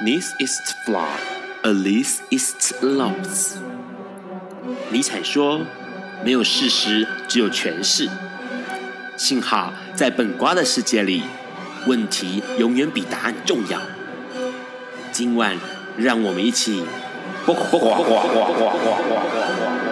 This is flawed, a least it's lost。尼采说：“没有事实，只有诠释。”幸好在本瓜的世界里，问题永远比答案重要。今晚，让我们一起。呱呱呱呱呱呱呱呱呱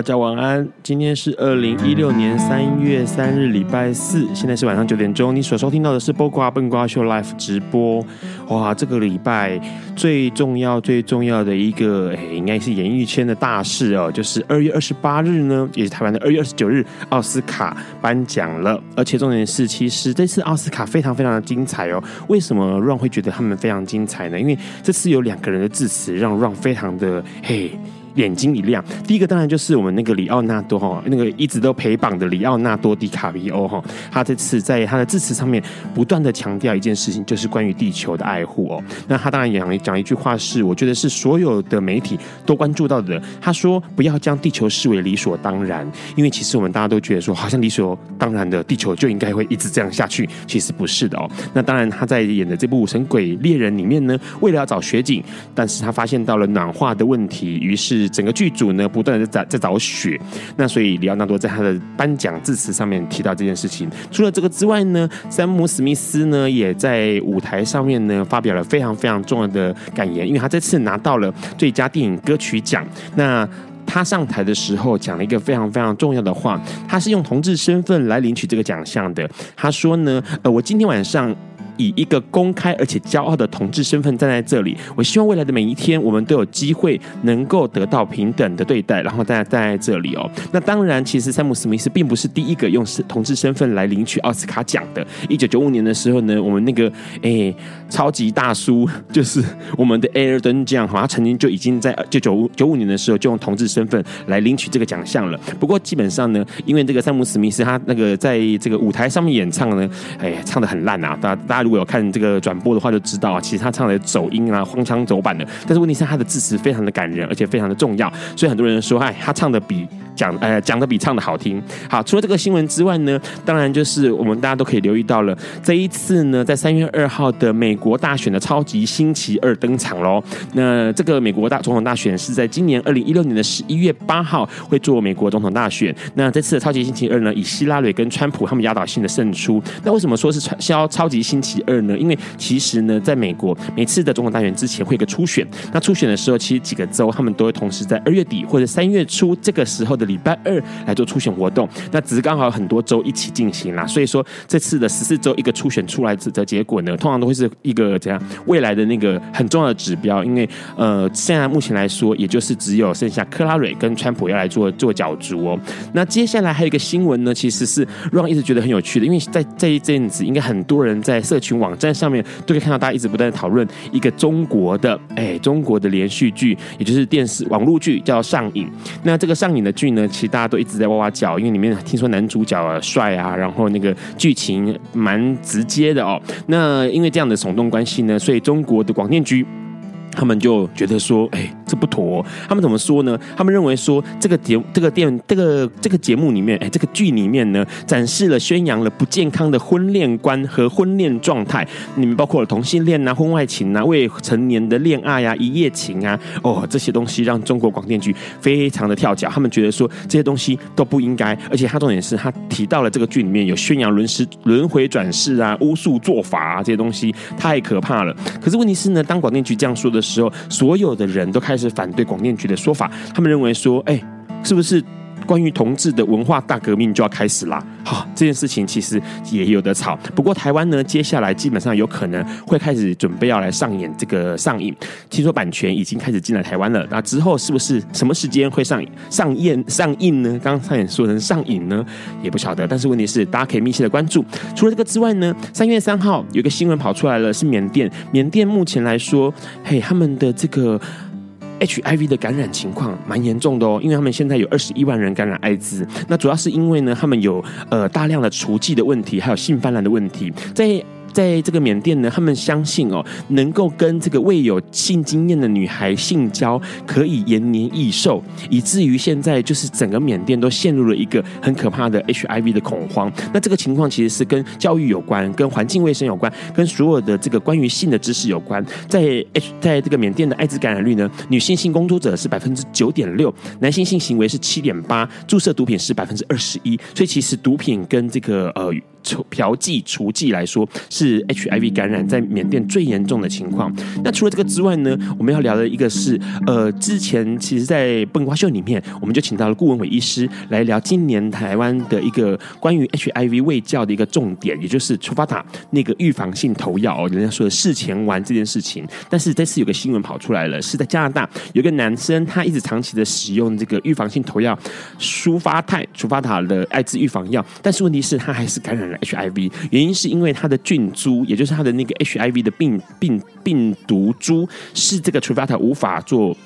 大家晚安。今天是二零一六年三月三日，礼拜四，现在是晚上九点钟。你所收听到的是《播瓜笨瓜秀》Live 直播。哇，这个礼拜最重要、最重要的一个，哎，应该是演艺圈的大事哦，就是二月二十八日呢，也是台湾的二月二十九日，奥斯卡颁奖了。而且重点是，其实这次奥斯卡非常非常的精彩哦。为什么 Ron 会觉得他们非常精彩呢？因为这次有两个人的致辞，让 Ron 非常的嘿。眼睛一亮，第一个当然就是我们那个里奥纳多哈，那个一直都陪榜的里奥纳多·迪卡皮欧哈，他这次在他的致辞上面不断的强调一件事情，就是关于地球的爱护哦。那他当然也讲讲一句话是，我觉得是所有的媒体都关注到的。他说不要将地球视为理所当然，因为其实我们大家都觉得说，好像理所当然的地球就应该会一直这样下去，其实不是的哦。那当然他在演的这部《神鬼猎人》里面呢，为了要找雪景，但是他发现到了暖化的问题，于是。整个剧组呢，不断的在在找雪，那所以李奥纳多在他的颁奖致辞上面提到这件事情。除了这个之外呢，山姆史密斯呢也在舞台上面呢发表了非常非常重要的感言，因为他这次拿到了最佳电影歌曲奖。那他上台的时候讲了一个非常非常重要的话，他是用同志身份来领取这个奖项的。他说呢，呃，我今天晚上。以一个公开而且骄傲的同志身份站在这里，我希望未来的每一天，我们都有机会能够得到平等的对待，然后大家站在这里哦。那当然，其实山姆·史密斯并不是第一个用同志身份来领取奥斯卡奖的。一九九五年的时候呢，我们那个诶超级大叔就是我们的艾尔登酱哈，他曾经就已经在就九九五年的时候就用同志身份来领取这个奖项了。不过基本上呢，因为这个山姆·史密斯他那个在这个舞台上面演唱呢，哎，唱的很烂啊，大大家。如果有看这个转播的话，就知道啊，其实他唱的走音啊，荒腔走板的。但是问题是，他的字词非常的感人，而且非常的重要，所以很多人说，哎，他唱的比。讲呃讲的比唱的好听。好，除了这个新闻之外呢，当然就是我们大家都可以留意到了，这一次呢，在三月二号的美国大选的超级星期二登场喽。那这个美国大总统大选是在今年二零一六年的十一月八号会做美国总统大选。那这次的超级星期二呢，以希拉蕊跟川普他们压倒性的胜出。那为什么说是超超级星期二呢？因为其实呢，在美国每次的总统大选之前会有个初选。那初选的时候，其实几个州他们都会同时在二月底或者三月初这个时候的。礼拜二来做初选活动，那只是刚好很多州一起进行啦，所以说这次的十四州一个初选出来的结果呢，通常都会是一个怎样未来的那个很重要的指标，因为呃，现在目前来说，也就是只有剩下克拉瑞跟川普要来做做角逐哦。那接下来还有一个新闻呢，其实是让一直觉得很有趣的，因为在这一阵子，应该很多人在社群网站上面都可以看到大家一直不断的讨论一个中国的哎中国的连续剧，也就是电视网络剧叫《上瘾》。那这个上瘾的剧呢？其实大家都一直在哇哇叫，因为里面听说男主角啊帅啊，然后那个剧情蛮直接的哦。那因为这样的耸动关系呢，所以中国的广电局。他们就觉得说，哎、这不妥。他们怎么说呢？他们认为说，这个节、这个电、这个这个节目里面，哎、这个剧里面呢，展示了、宣扬了不健康的婚恋观和婚恋状态。里面包括了同性恋啊、婚外情啊、未成年的恋爱啊、一夜情啊，哦，这些东西让中国广电局非常的跳脚。他们觉得说，这些东西都不应该。而且他重点是他提到了这个剧里面有宣扬轮世轮回转世啊、巫术做法啊这些东西，太可怕了。可是问题是呢，当广电局这样说的时候。时候，所有的人都开始反对广电局的说法。他们认为说，哎，是不是关于同志的文化大革命就要开始啦。好，这件事情其实也有的吵。不过台湾呢，接下来基本上有可能会开始准备要来上演这个上映，听说版权已经开始进来台湾了。那之后是不是什么时间会上上映上映呢？刚刚差点说成上映呢，也不晓得。但是问题是，大家可以密切的关注。除了这个之外呢，三月三号有个新闻跑出来了，是缅甸。缅甸目前来说，嘿，他们的这个。HIV 的感染情况蛮严重的哦，因为他们现在有二十一万人感染艾滋，那主要是因为呢，他们有呃大量的除剂的问题，还有性泛滥的问题，在。在这个缅甸呢，他们相信哦，能够跟这个未有性经验的女孩性交可以延年益寿，以至于现在就是整个缅甸都陷入了一个很可怕的 HIV 的恐慌。那这个情况其实是跟教育有关，跟环境卫生有关，跟所有的这个关于性的知识有关。在 H 在这个缅甸的艾滋感染率呢，女性性工作者是百分之九点六，男性性行为是七点八，注射毒品是百分之二十一。所以其实毒品跟这个呃。嫖妓、除妓来说，是 HIV 感染在缅甸最严重的情况。那除了这个之外呢，我们要聊的一个是，呃，之前其实，在笨瓜秀里面，我们就请到了顾文伟医师来聊今年台湾的一个关于 HIV 卫教的一个重点，也就是楚巴塔那个预防性投药，人家说的事前丸这件事情。但是这次有个新闻跑出来了，是在加拿大有个男生，他一直长期的使用这个预防性投药舒发泰、除发塔的艾滋预防药，但是问题是，他还是感染 HIV 原因是因为它的菌株，也就是它的那个 HIV 的病病病毒株，是这个 Truvada 无法做。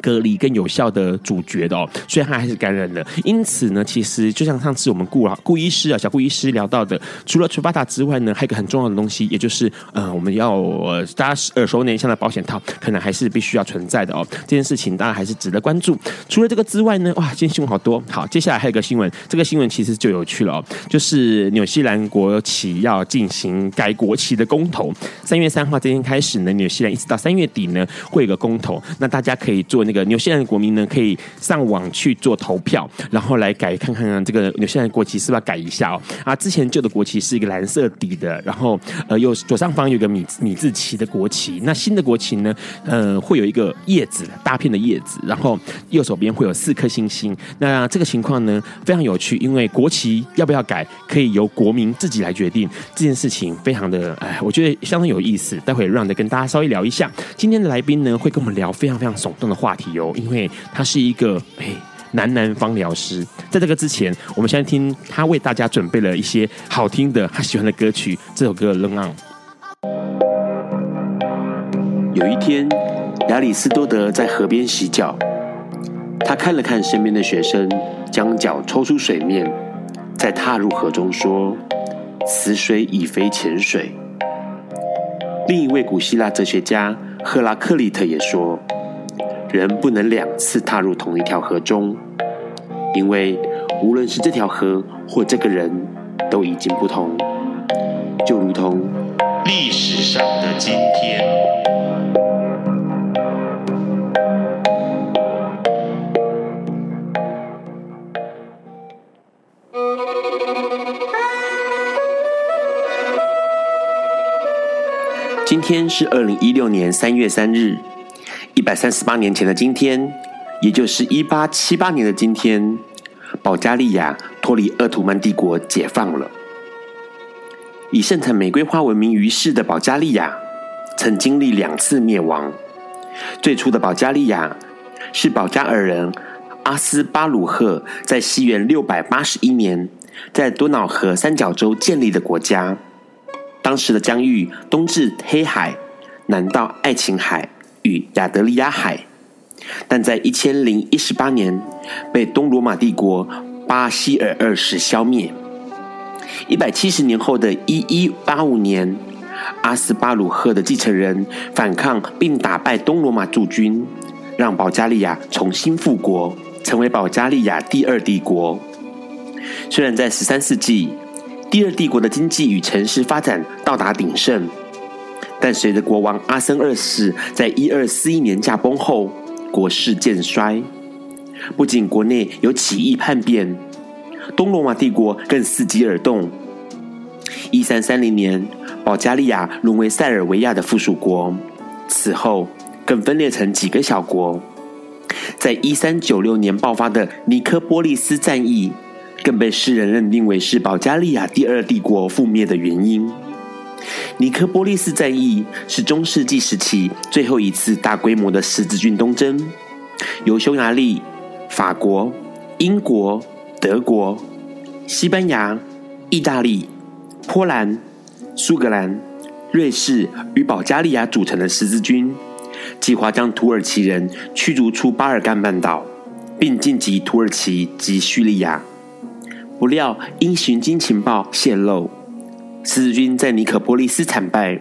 隔离更有效的主角的哦，虽然他还是感染了。因此呢，其实就像上次我们顾老顾医师啊，小顾医师聊到的，除了 Truvada 之外呢，还有一个很重要的东西，也就是呃，我们要、呃、大家耳熟能详的保险套，可能还是必须要存在的哦。这件事情大家还是值得关注。除了这个之外呢，哇，今天新闻好多。好，接下来还有一个新闻，这个新闻其实就有趣了哦，就是纽西兰国旗要进行改国旗的公投。三月三号这天开始呢，纽西兰一直到三月底呢，会有个公投，那大家可以做。那个纽西兰的国民呢，可以上网去做投票，然后来改看看这个纽西兰国旗是不是要改一下哦。啊，之前旧的国旗是一个蓝色底的，然后呃，右左上方有个米米字旗的国旗。那新的国旗呢，呃，会有一个叶子，大片的叶子，然后右手边会有四颗星星。那这个情况呢，非常有趣，因为国旗要不要改，可以由国民自己来决定。这件事情非常的，哎，我觉得相当有意思。待会让的跟大家稍微聊一下。今天的来宾呢，会跟我们聊非常非常耸动的话题。哦，因为他是一个哎男男方疗师，在这个之前，我们先听他为大家准备了一些好听的他喜欢的歌曲。这首歌《Run On》。有一天，亚里斯多德在河边洗脚，他看了看身边的学生，将脚抽出水面，再踏入河中，说：“此水已非前水。”另一位古希腊哲学家赫拉克利特也说。人不能两次踏入同一条河中，因为无论是这条河或这个人，都已经不同，就如同历史上的今天。今天是二零一六年三月三日。一百三十八年前的今天，也就是一八七八年的今天，保加利亚脱离鄂图曼帝国解放了。以盛产玫瑰花闻名于世的保加利亚，曾经历两次灭亡。最初的保加利亚是保加尔人阿斯巴鲁赫在西元六百八十一年在多瑙河三角洲建立的国家。当时的疆域东至黑海，南到爱琴海。与亚得里亚海，但在一千零一十八年被东罗马帝国巴西尔二世消灭。一百七十年后的一一八五年，阿斯巴鲁赫的继承人反抗并打败东罗马驻军，让保加利亚重新复国，成为保加利亚第二帝国。虽然在十三世纪，第二帝国的经济与城市发展到达鼎盛。但随着国王阿森二世在一二四一年驾崩后，国势渐衰。不仅国内有起义叛变，东罗马帝国更伺机而动。一三三零年，保加利亚沦为塞尔维亚的附属国，此后更分裂成几个小国。在一三九六年爆发的尼科波利斯战役，更被世人认定为是保加利亚第二帝国覆灭的原因。尼科波利斯战役是中世纪时期最后一次大规模的十字军东征，由匈牙利、法国、英国、德国、西班牙、意大利、波兰、苏格兰、瑞士与保加利亚组成的十字军，计划将土耳其人驱逐出巴尔干半岛，并晋级土耳其及叙利亚。不料因寻军情报泄露，十字军在尼可波利斯惨败，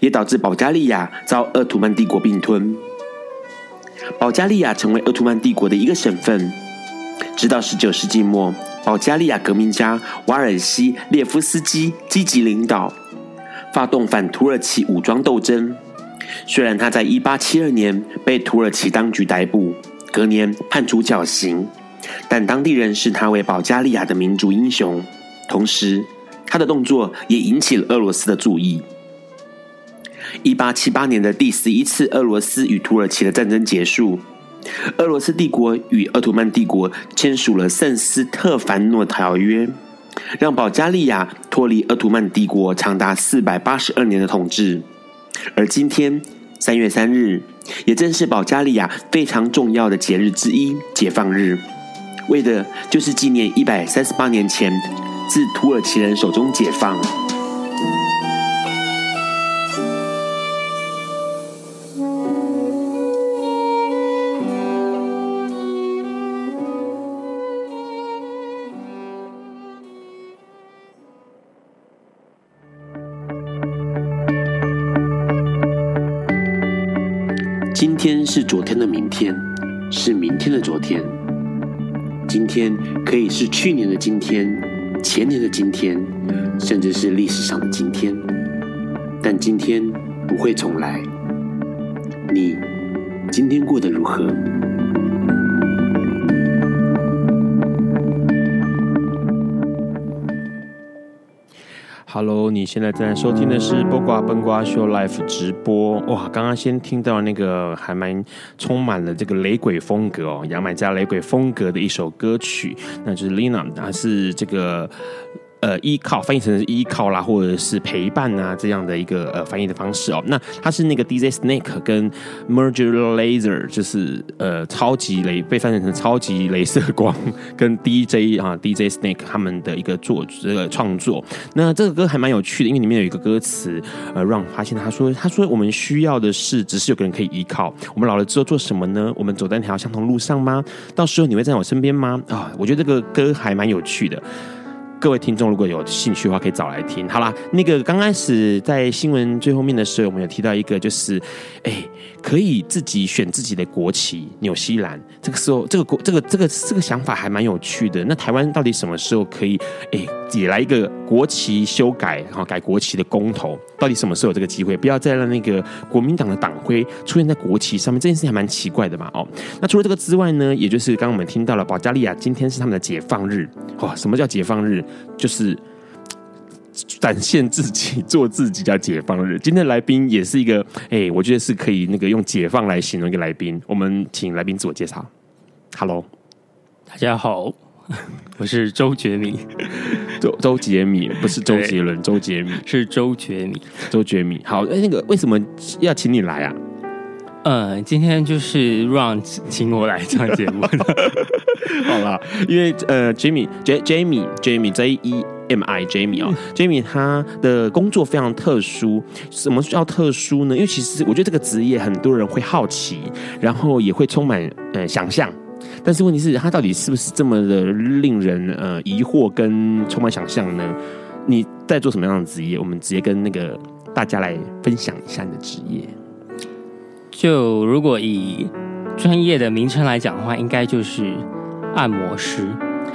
也导致保加利亚遭鄂图曼帝国并吞。保加利亚成为鄂图曼帝国的一个省份。直到十九世纪末，保加利亚革命家瓦尔西列夫斯基积极领导，发动反土耳其武装斗争。虽然他在一八七二年被土耳其当局逮捕，隔年判处绞刑。但当地人视他为保加利亚的民族英雄，同时他的动作也引起了俄罗斯的注意。一八七八年的第十一次俄罗斯与土耳其的战争结束，俄罗斯帝国与奥图曼帝国签署了圣斯特凡诺条约，让保加利亚脱离奥图曼帝国长达四百八十二年的统治。而今天三月三日，也正是保加利亚非常重要的节日之一——解放日。为的就是纪念一百三十八年前自土耳其人手中解放。今天是昨天的明天，是明天的昨天。今天可以是去年的今天，前年的今天，甚至是历史上的今天，但今天不会重来。你今天过得如何？Hello，你现在正在收听的是《波瓜崩瓜秀》Life 直播。哇，刚刚先听到那个还蛮充满了这个雷鬼风格哦，牙买加雷鬼风格的一首歌曲，那就是 Lina，它是这个。呃，依靠翻译成依靠啦，或者是陪伴啊，这样的一个呃翻译的方式哦。那它是那个 DJ Snake 跟 Merger Laser，就是呃超级雷被翻译成超级镭射光跟 DJ 啊 DJ Snake 他们的一个作这个创作。那这个歌还蛮有趣的，因为里面有一个歌词，呃，让发现他说他说我们需要的是只是有个人可以依靠。我们老了之后做什么呢？我们走在那条相同路上吗？到时候你会在我身边吗？啊，我觉得这个歌还蛮有趣的。各位听众，如果有兴趣的话，可以找来听。好啦，那个刚开始在新闻最后面的时候，我们有提到一个，就是哎。可以自己选自己的国旗，纽西兰。这个时候，这个国，这个这个这个想法还蛮有趣的。那台湾到底什么时候可以，哎，也来一个国旗修改，然后改国旗的公投？到底什么时候有这个机会？不要再让那个国民党的党徽出现在国旗上面，这件事情还蛮奇怪的嘛。哦，那除了这个之外呢，也就是刚刚我们听到了保加利亚今天是他们的解放日。哇，什么叫解放日？就是。展现自己，做自己叫解放日。今天的来宾也是一个，哎、我觉得是可以那个用解放来形容一个来宾。我们请来宾自我介绍。Hello，大家好，我是周杰米。周周杰米不是周杰伦，周杰米是周杰米。周杰米，好，哎，那个为什么要请你来啊？呃，今天就是 Ron 请我来上节目的。好了，因为呃，Jamie，Jamie，Jamie，J E M I，Jamie 啊，Jamie 他的工作非常特殊。什么叫特殊呢？因为其实我觉得这个职业很多人会好奇，然后也会充满呃想象。但是问题是，他到底是不是这么的令人呃疑惑跟充满想象呢？你在做什么样的职业？我们直接跟那个大家来分享一下你的职业。就如果以专业的名称来讲的话，应该就是按摩师。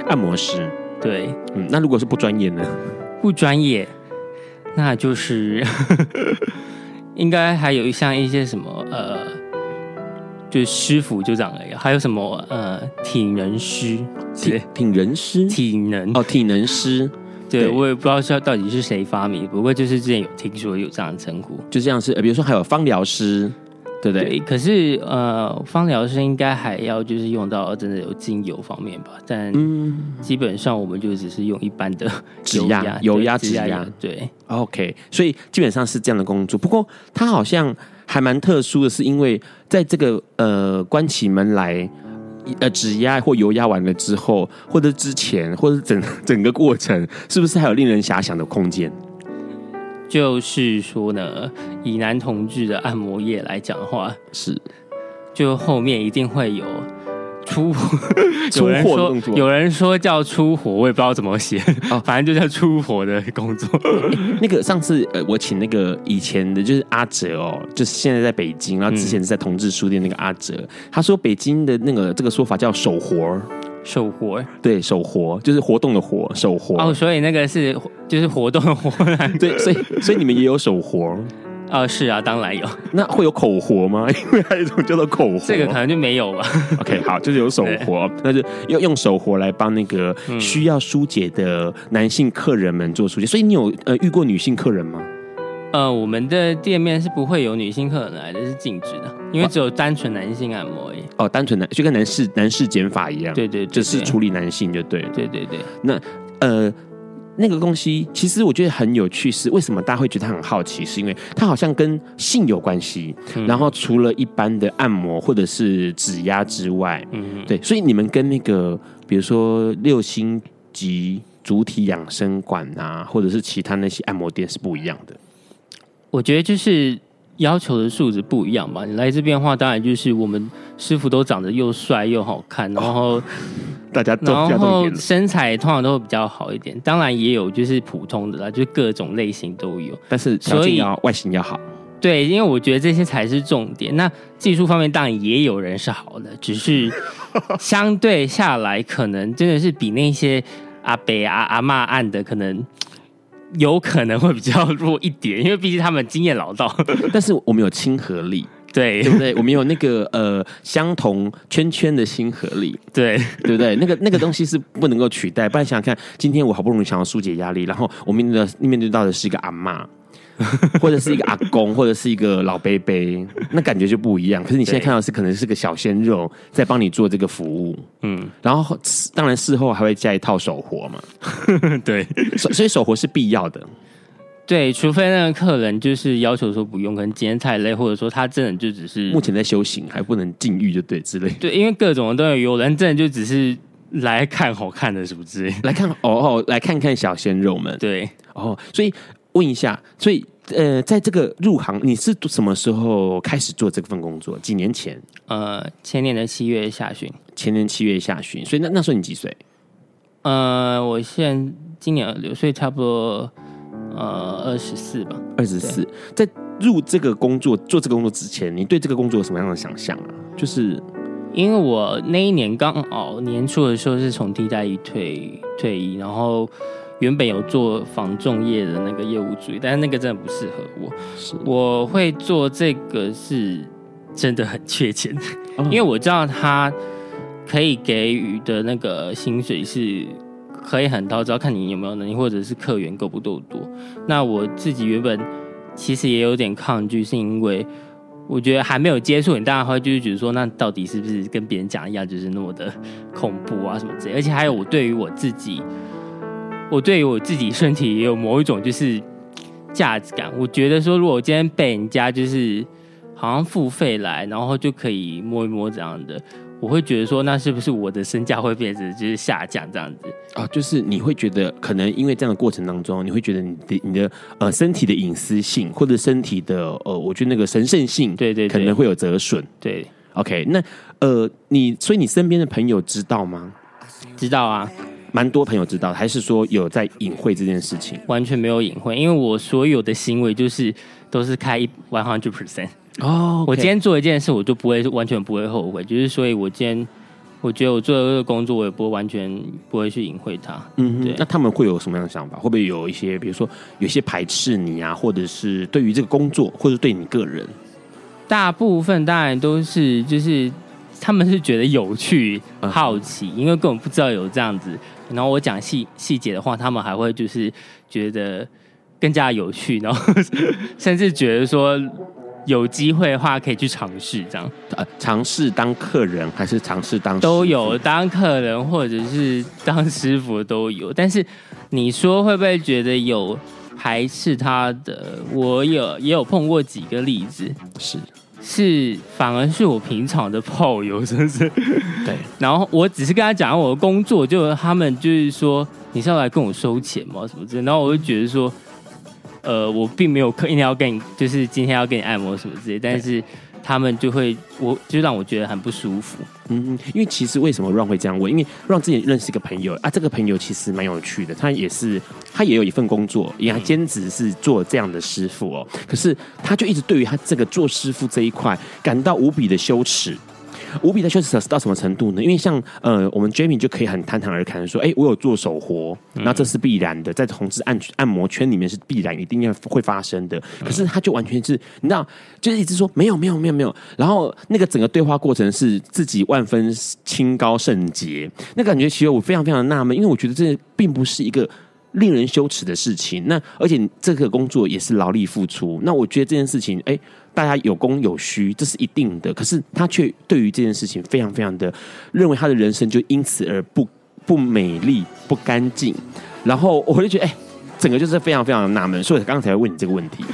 按摩师，对，嗯，那如果是不专业呢？不专业，那就是 应该还有像一些什么呃，就是师傅就这样而已。还有什么呃，体能师，体体能师，体能哦，体能师。对，我也不知道是到底是谁发明，不过就是之前有听说有这样的称呼。就这样是，比如说还有芳疗师。对不对？对，可是呃，芳疗师应该还要就是用到真的有精油方面吧，但基本上我们就只是用一般的指压、油压、指压。对，OK，所以基本上是这样的工作。不过他好像还蛮特殊的，是因为在这个呃关起门来。呃，指压或油压完了之后，或者之前，或者整整个过程，是不是还有令人遐想的空间？就是说呢，以男同志的按摩业来讲的话，是，就后面一定会有。出 出货动作，有人说叫出活，我也不知道怎么写，哦，反正就叫出活的工作。欸、那个上次呃，我请那个以前的，就是阿哲哦，就是现在在北京，然后之前是在同志书店那个阿哲，嗯，他说北京的那个这个说法叫手活，手活，对，手活就是活动的活，手活。哦，所以那个是就是活动的活，对，所以所以你们也有手活。啊，是啊，当然有。那会有口活吗？因为还有一种叫做口活，这个可能就没有吧。OK，好，就是有手活，那就要用手活来帮那个需要疏解的男性客人们做疏解。所以你有呃遇过女性客人吗？呃，我们的店面是不会有女性客人来的，是禁止的，因为只有单纯男性按摩而已。哦，单纯男就跟男士男士剪法一样，对对，对，对，就是处理男性就对，对对对。那呃。那个东西其实我觉得很有趣，是为什么大家会觉得它很好奇？是因为它好像跟性有关系。嗯、然后除了一般的按摩或者是指压之外，嗯，对，所以你们跟那个比如说六星级主体养生馆啊，或者是其他那些按摩店是不一样的。我觉得就是要求的素质不一样嘛。你来这边的话，当然就是我们师傅都长得又帅又好看，然后。哦大家都然后身材通常都会比较好一点，当然也有就是普通的啦，就各种类型都有。但是所以要外形要好，对，因为我觉得这些才是重点。那技术方面当然也有人是好的，只是相对下来可能真的是比那些阿伯阿阿妈按的可能有可能会比较弱一点，因为毕竟他们经验老道。但是我们有亲和力。对，对不对？我们有那个呃相同圈圈的亲和力，对，对不对？那个那个东西是不能够取代。不然想想看，今天我好不容易想要疏解压力，然后我面对的面对到的是一个阿嬷，或者是一个阿公，或者是一个老伯伯，那感觉就不一样。可是你现在看到的是可能是个小鲜肉在帮你做这个服务，嗯，然后当然事后还会加一套手活嘛，对，所所以手活是必要的。对，除非那个客人就是要求说不用，可能今天太累，或者说他真的就只是目前在修行，还不能禁欲，就对之类。对，因为各种都有，有人真的就只是来看好看的，是不是？来看哦哦，来看看小鲜肉们。对哦，所以问一下，所以呃，在这个入行，你是什么时候开始做这份工作？几年前？呃，前年的七月下旬。前年七月下旬，所以那那时候你几岁？呃，我现今年二六，岁差不多。呃，二十四吧，二十四。在入这个工作、做这个工作之前，你对这个工作有什么样的想象啊？就是因为我那一年刚好年初的时候是从替代一退退役，然后原本有做防重业的那个业务主义，但是那个真的不适合我。是，我会做这个是真的很缺钱，哦，因为我知道他可以给予的那个薪水是。可以很高，只要看你有没有能力，或者是客源够不够多。那我自己原本其实也有点抗拒，是因为我觉得还没有接触，你大家会就是觉得说，那到底是不是跟别人讲一样，就是那么的恐怖啊什么之类。而且还有我对于我自己，我对于我自己身体也有某一种就是价值感。我觉得说，如果我今天被人家就是好像付费来，然后就可以摸一摸这样的。我会觉得说，那是不是我的身价会变成就是下降这样子啊？就是你会觉得，可能因为这样的过程当中，你会觉得你的你的呃身体的隐私性或者身体的呃，我觉得那个神圣性，对，对对，可能会有折损。对，OK，那呃，你所以你身边的朋友知道吗？知道啊，蛮多朋友知道，还是说有在隐晦这件事情？完全没有隐晦，因为我所有的行为就是都是开一 one hundred percent。哦我今天做一件事，我就不会完全不会后悔，就是所以，我今天我觉得我做的这个工作，我也不会完全不会去隐晦它。嗯，对。那他们会有什么样的想法？会不会有一些，比如说有些排斥你啊，或者是对于这个工作，或者对你个人？大部分当然都是，就是他们是觉得有趣、好奇，因为根本不知道有这样子。然后我讲细细节的话，他们还会就是觉得更加有趣，然后 甚至觉得说。有机会的话可以去尝试这样。呃，尝试当客人还是尝试当都有当客人或者是当师傅都有，但是你说会不会觉得有排斥他的？我有也有碰过几个例子，是是反而是我平常的炮友，是不是？对。然后我只是跟他讲我的工作，就他们就是说你是要来跟我收钱吗？什么之类，然后我就觉得说。呃，我并没有刻意要跟你，就是今天要跟你按摩什么之类，但是他们就会，我就让我觉得很不舒服。嗯，因为其实为什么 Ron 会这样问？因为 Ron 自己认识一个朋友啊，这个朋友其实蛮有趣的，他也是他也有一份工作，也兼职是做这样的师傅哦，可是他就一直对于他这个做师傅这一块感到无比的羞耻。无比的羞耻到什么程度呢？因为像呃，我们 Jamie 就可以很坦坦而谈说，哎、欸，我有做手活，那这是必然的，在同志按按摩圈里面是必然一定要会发生的。可是他就完全是，你知道，就是一直说没有没有没有没有。然后那个整个对话过程是自己万分清高圣洁，那感觉其实我非常非常的纳闷，因为我觉得这并不是一个令人羞耻的事情。那而且这个工作也是劳力付出，那我觉得这件事情，哎、欸。大家有功有需，这是一定的。可是他却对于这件事情非常非常的认为他的人生就因此而不不美丽、不干净。然后我就觉得，哎、欸，整个就是非常非常的纳闷。所以刚刚才问你这个问题。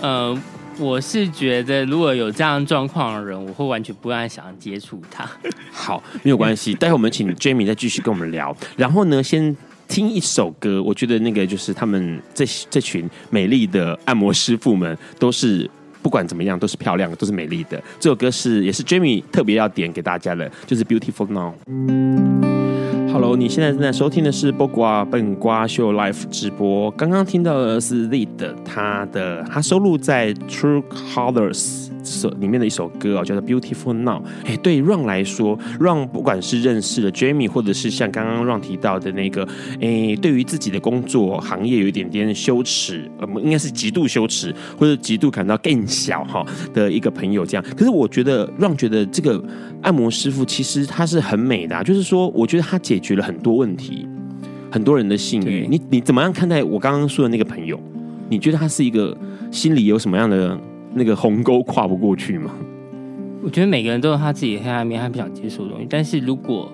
呃，我是觉得如果有这样状况的人，我会完全不敢想要接触他。好，没有关系。待会我们请 Jamie 再继续跟我们聊。然后呢，先听一首歌。我觉得那个就是他们这这群美丽的按摩师傅们都是。不管怎么样，都是漂亮的，都是美丽的。这首歌是也是 Jamie 特别要点给大家的，就是《Beautiful Now》。Hello，你现在正在收听的是播瓜笨瓜秀 l i f e 直播。刚刚听到的是 Lead 他的，他收录在 True Colors。这里面的一首歌啊，叫做《Beautiful Now》。哎，对 Ron 来说，Ron 不管是认识了 Jamie，或者是像刚刚 Ron 提到的那个，哎，对于自己的工作行业有一点点羞耻，呃，应该是极度羞耻，或者极度感到更小哈的一个朋友这样。可是我觉得 Ron 觉得这个按摩师傅其实他是很美的啊，就是说，我觉得他解决了很多问题，很多人的幸运。你你怎么样看待我刚刚说的那个朋友？你觉得他是一个心里有什么样的？那个鸿沟跨不过去吗？我觉得每个人都有他自己的黑暗面，他不想接受的东西。但是如果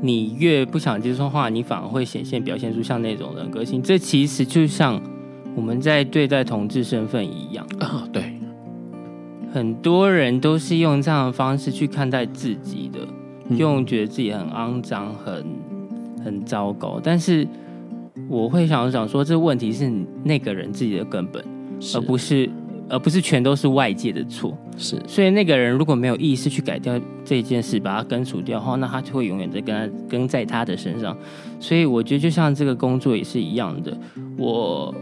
你越不想接受的话，你反而会显现表现出像那种人格性。这其实就像我们在对待同志身份一样啊。对，很多人都是用这样的方式去看待自己的，用觉得自己很肮脏、很很糟糕。但是我会想想说，这问题是那个人自己的根本，而不是。而不是全都是外界的错，是，所以那个人如果没有意识去改掉这件事，把它根除掉后，那他就会永远在跟他跟在他的身上。所以我觉得，就像这个工作也是一样的。我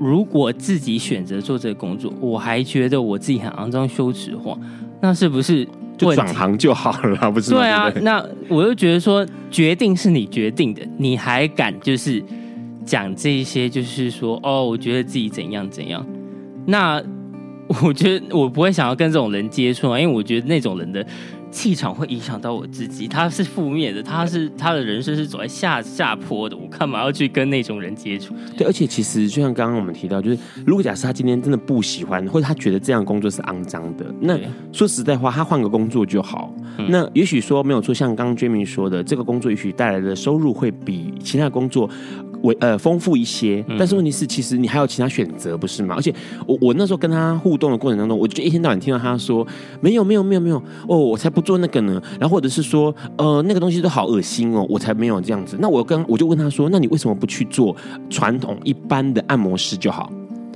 如果自己选择做这个工作，我还觉得我自己很肮脏羞耻的话，那是不是 就转行就好了？不是？对啊，那我就觉得说，决定是你决定的，你还敢就是讲这一些，就是说，哦，我觉得自己怎样怎样，那。我觉得我不会想要跟这种人接触啊，因为我觉得那种人的气场会影响到我自己，他是负面的，他是他的人生是走在下下坡的，我干嘛要去跟那种人接触？对，而且其实就像刚刚我们提到，就是如果假设他今天真的不喜欢，或者他觉得这样工作是肮脏的，那说实在话，他换个工作就好。嗯、那也许说没有错，像刚刚 Jamie 说的，这个工作也许带来的收入会比其他工作。为呃丰富一些，但是问题是，其实你还有其他选择，不是吗？而且我我那时候跟他互动的过程当中，我就一天到晚听到他说没有没有没有没有哦，我才不做那个呢。然后或者是说呃那个东西都好恶心哦，我才没有这样子。那我跟我就问他说，那你为什么不去做传统一般的按摩师就好？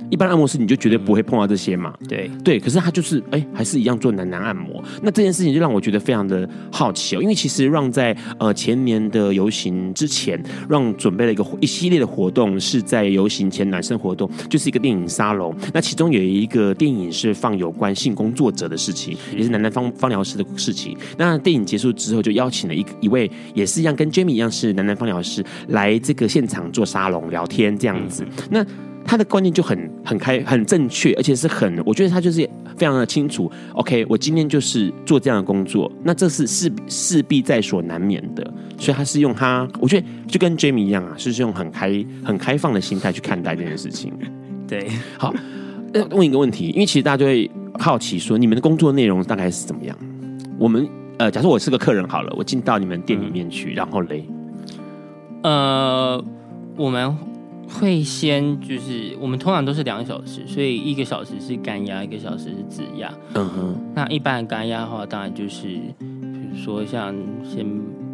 一般按摩师你就绝对不会碰到这些嘛？对对，可是他就是哎、欸，还是一样做男男按摩。那这件事情就让我觉得非常的好奇哦，因为其实让在呃前年的游行之前，让准备了一个一系列的活动，是在游行前暖身活动，就是一个电影沙龙。那其中有一个电影是放有关性工作者的事情，也是男男芳芳疗师的事情。那电影结束之后，就邀请了一一位也是一样跟 Jamie 一样是男男方疗师来这个现场做沙龙聊天这样子。那他的观念就很很开很正确，而且是很，我觉得他就是非常的清楚。OK，我今天就是做这样的工作，那这是势势必在所难免的，所以他是用他，我觉得就跟 Jamie 一样啊，是用很开很开放的心态去看待这件事情。对，好，问一个问题，因为其实大家就会好奇说，你们的工作内容大概是怎么样？我们呃，假设我是个客人好了，我进到你们店里面去，嗯、然后嘞，呃，我们会先就是我们通常都是两个小时，所以一个小时是干压，一个小时是止压。嗯哼，那一般的干压的话，当然就是比如说像先。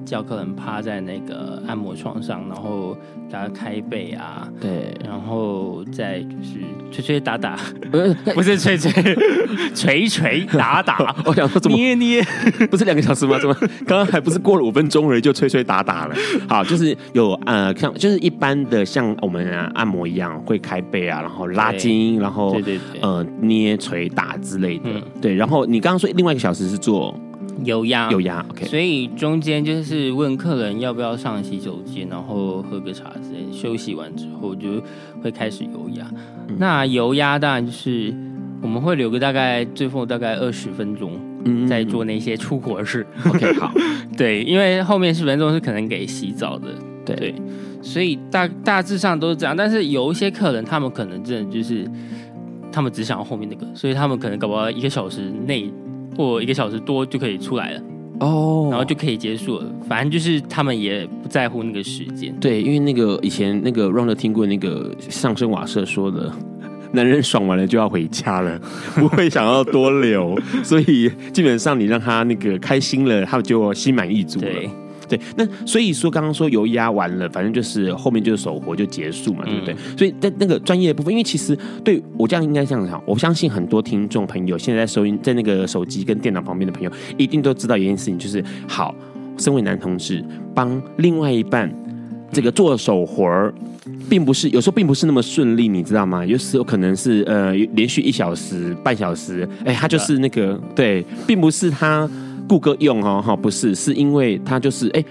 叫客人趴在那个按摩床上，然后给他开背啊，对，然后再就是捶捶打打，不是不是捶捶捶捶打打，我想说怎么捏捏，不是两个小时吗？怎么刚刚还不是过了五分钟而已就捶捶打打了？好，就是有呃像就是一般的像我们按摩一样会开背啊，然后拉筋，然后对对对，呃捏捶打之类的，嗯、对。然后你刚刚说另外一个小时是做。油压，油压，OK。所以中间就是问客人要不要上洗手间，然后喝个茶之类。休息完之后就会开始油压。嗯、那油压当然就是我们会留个大概最后大概二十分钟，嗯，在做那些出活事。OK，好。对，因为后面十分钟是可能给洗澡的，对。对所以大大致上都是这样。但是有一些客人，他们可能真的就是他们只想要后面那个，所以他们可能搞不好一个小时内。过一个小时多就可以出来了哦，oh. 然后就可以结束了。反正就是他们也不在乎那个时间。对，因为那个以前那个 Ronald 听过那个上升瓦舍说的，男人爽完了就要回家了，不会想要多留，所以基本上你让他那个开心了，他就心满意足了。对。对，那所以说刚刚说油压完了，反正就是后面就是手活就结束嘛，对不对？嗯、所以在那个专业的部分，因为其实对我这样应该这样讲，我相信很多听众朋友现在收音在那个手机跟电脑旁边的朋友，一定都知道一件事情，就是好，身为男同志帮另外一半这个做手活儿，并不是有时候并不是那么顺利，你知道吗？有时候可能是呃连续一小时、半小时，哎，他就是那个对，并不是他。顾哥用哦，哈，不是，是因为他就是哎，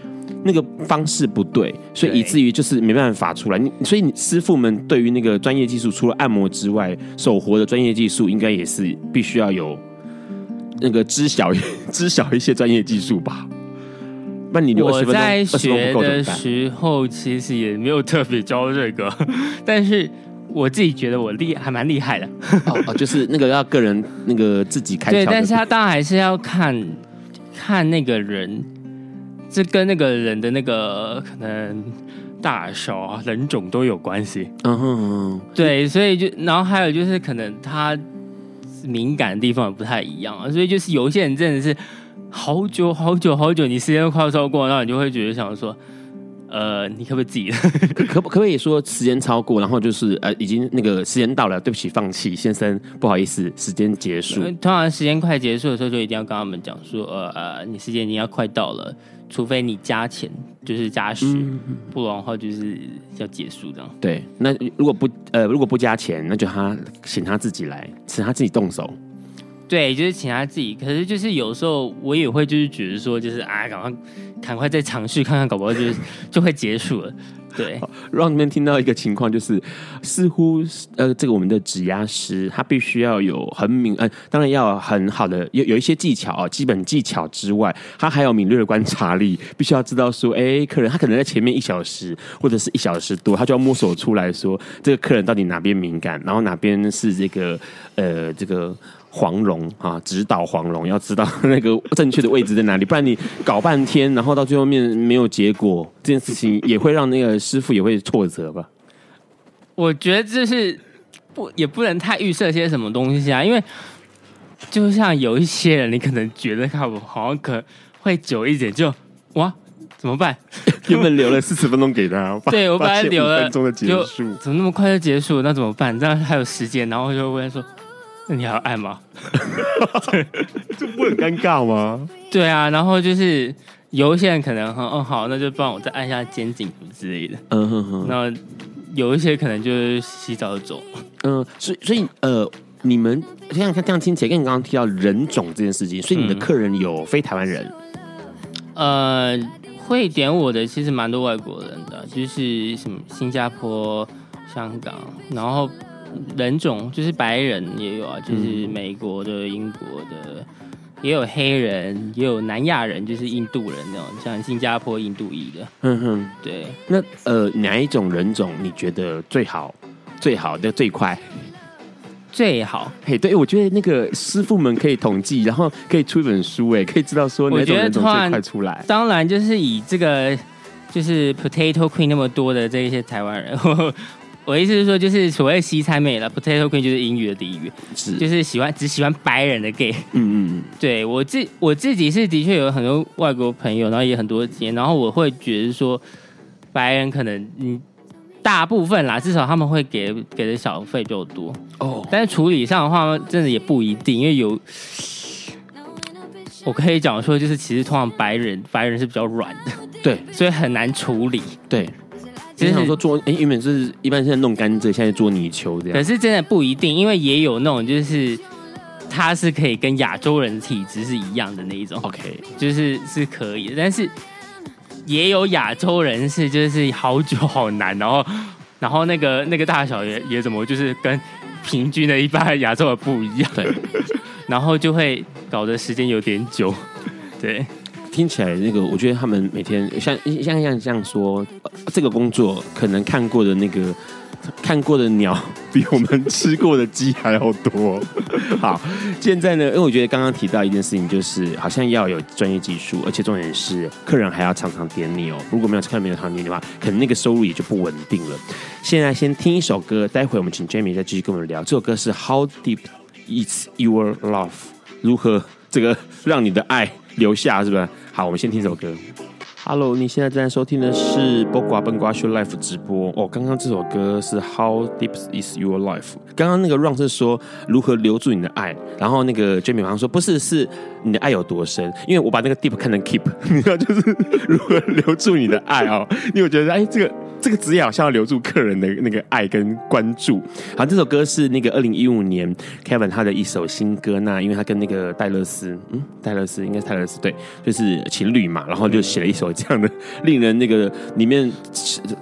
那个方式不对，所以以至于就是没办法出来。你所以你师傅们对于那个专业技术，除了按摩之外，手活的专业技术应该也是必须要有那个知晓 知晓一些专业技术吧？那你我在学的时候其实也没有特别教这个，但是我自己觉得我厉还蛮厉害的。哦哦，就是那个要个人那个自己开。对，但是他当然还是要看。看那个人，这跟那个人的那个可能大小啊、人种都有关系。嗯哼哼，对，所以就然后还有就是可能他敏感的地方也不太一样啊，所以就是有些人真的是好久好久好久，你时间都快要超过，然后你就会觉得想说。呃，你可不可以自己？可可不可以说时间超过，然后就是呃，已经那个时间到了，对不起，放弃，先生，不好意思，时间结束。通常时间快结束的时候，就一定要跟他们讲说，呃呃，你时间已经要快到了，除非你加钱，就是加时，嗯、不然的话就是要结束这样。对，那如果不呃如果不加钱，那就他请他自己来，请他自己动手。对，就是请他自己。可是就是有时候我也会就是觉得说，就是啊，赶快赶快再尝试看看，搞不好就是就会结束了。对，让你们听到一个情况，就是似乎呃，这个我们的指压师他必须要有很敏，呃，当然要很好的有有一些技巧啊，基本技巧之外，他还有敏锐的观察力，必须要知道说，哎，客人他可能在前面一小时或者是一小时多，他就要摸索出来说，这个客人到底哪边敏感，然后哪边是这个呃这个。黄蓉啊，指导黄蓉，要知道那个正确的位置在哪里，不然你搞半天，然后到最后面没有结果，这件事情也会让那个师傅也会挫折吧？我觉得这是不也不能太预设些什么东西啊，因为就像有一些人，你可能觉得他好像可会久一点就，就哇怎么办？原本留了四十分钟给他，对我本来留了分钟的结束，怎么那么快就结束？那怎么办？这样还有时间，然后就问说。那你还要按吗？这不很尴尬吗？对啊，然后就是有一些人可能，嗯，好，那就帮我再按一下肩颈之类的。嗯哼哼。那有一些可能就是洗澡就走。嗯，所以所以呃，你们像看这样听起来，跟你刚刚提到人种这件事情，所以你的客人有非台湾人？嗯、呃，会点我的其实蛮多外国人的，就是什么新加坡、香港，然后。人种就是白人也有啊，就是美国的、英国的，也有黑人，也有南亚人，就是印度人那种，像新加坡印度裔的。嗯哼，对。那呃，哪一种人种你觉得最好、最好的最快？最好。嘿，对，我觉得那个师傅们可以统计，然后可以出一本书，哎，可以知道说哪种人种最快出来。当然，就是以这个就是 Potato Queen 那么多的这一些台湾人。我意思是说，就是所谓西餐美了，Potato Queen 就是英语的俚语，是。就是喜欢只喜欢白人的 gay。嗯嗯嗯，对我自我自己是的确有很多外国朋友，然后也很多经验，然后我会觉得说，白人可能嗯大部分啦，至少他们会给给的小费就多哦，但是处理上的话，真的也不一定，因为有我可以讲说，就是其实通常白人白人是比较软的，对，所以很难处理，对。经常说做哎，原本是一般现在弄甘蔗，现在做泥鳅这样。可是真的不一定，因为也有那种就是，他是可以跟亚洲人体质是一样的那一种。OK，就是是可以的，但是也有亚洲人是就是好久好难，然后然后那个那个大小也也怎么就是跟平均的一般亚洲人不一样，对，然后就会搞得时间有点久，对。听起来那个，我觉得他们每天像像像这样说，这个工作可能看过的那个看过的鸟，比我们吃过的鸡还要多。好，现在呢，因为我觉得刚刚提到一件事情，就是好像要有专业技术，而且重点是客人还要常常点你哦。如果没有客人没有常常点的话，可能那个收入也就不稳定了。现在先听一首歌，待会我们请 Jamie 再继续跟我们聊。这首歌是 How Deep Is Your Love？如何这个让你的爱留下？是不是？好，我们先听首歌。Hello，你现在正在收听的是《播瓜笨瓜秀 Life》直播哦。刚刚这首歌是《How Deep Is Your Life》。刚刚那个 Run 是说如何留住你的爱，然后那个 Jamie 好像说不是，是你的爱有多深。因为我把那个 Deep 看成 Keep，你知道就是如何留住你的爱哦。因为我觉得哎，这个。这个职业好像要留住客人的那个爱跟关注。好，这首歌是那个二零一五年 Kevin 他的一首新歌。那因为他跟那个戴勒斯，嗯，戴勒斯应该是戴勒斯对，就是情侣嘛，然后就写了一首这样的令人那个里面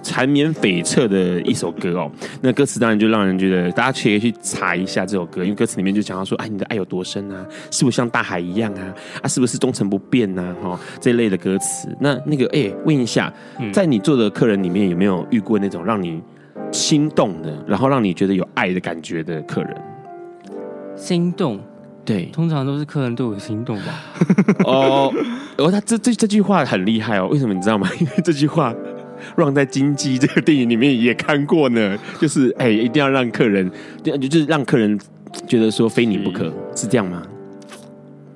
缠绵悱恻的一首歌哦。那歌词当然就让人觉得大家可以去查一下这首歌，因为歌词里面就讲到说，哎，你的爱有多深啊？是不是像大海一样啊？啊，是不是忠诚不变呐？哈，这一类的歌词。那那个，哎，问一下，在你做的客人里面有没？有遇过那种让你心动的，然后让你觉得有爱的感觉的客人？心动，对，通常都是客人对我心动吧。哦，哦，他这这这句话很厉害哦，为什么你知道吗？因为这句话让在《金鸡》这个电影里面也看过呢。就是哎，一定要让客人，就就是让客人觉得说非你不可，是，是这样吗？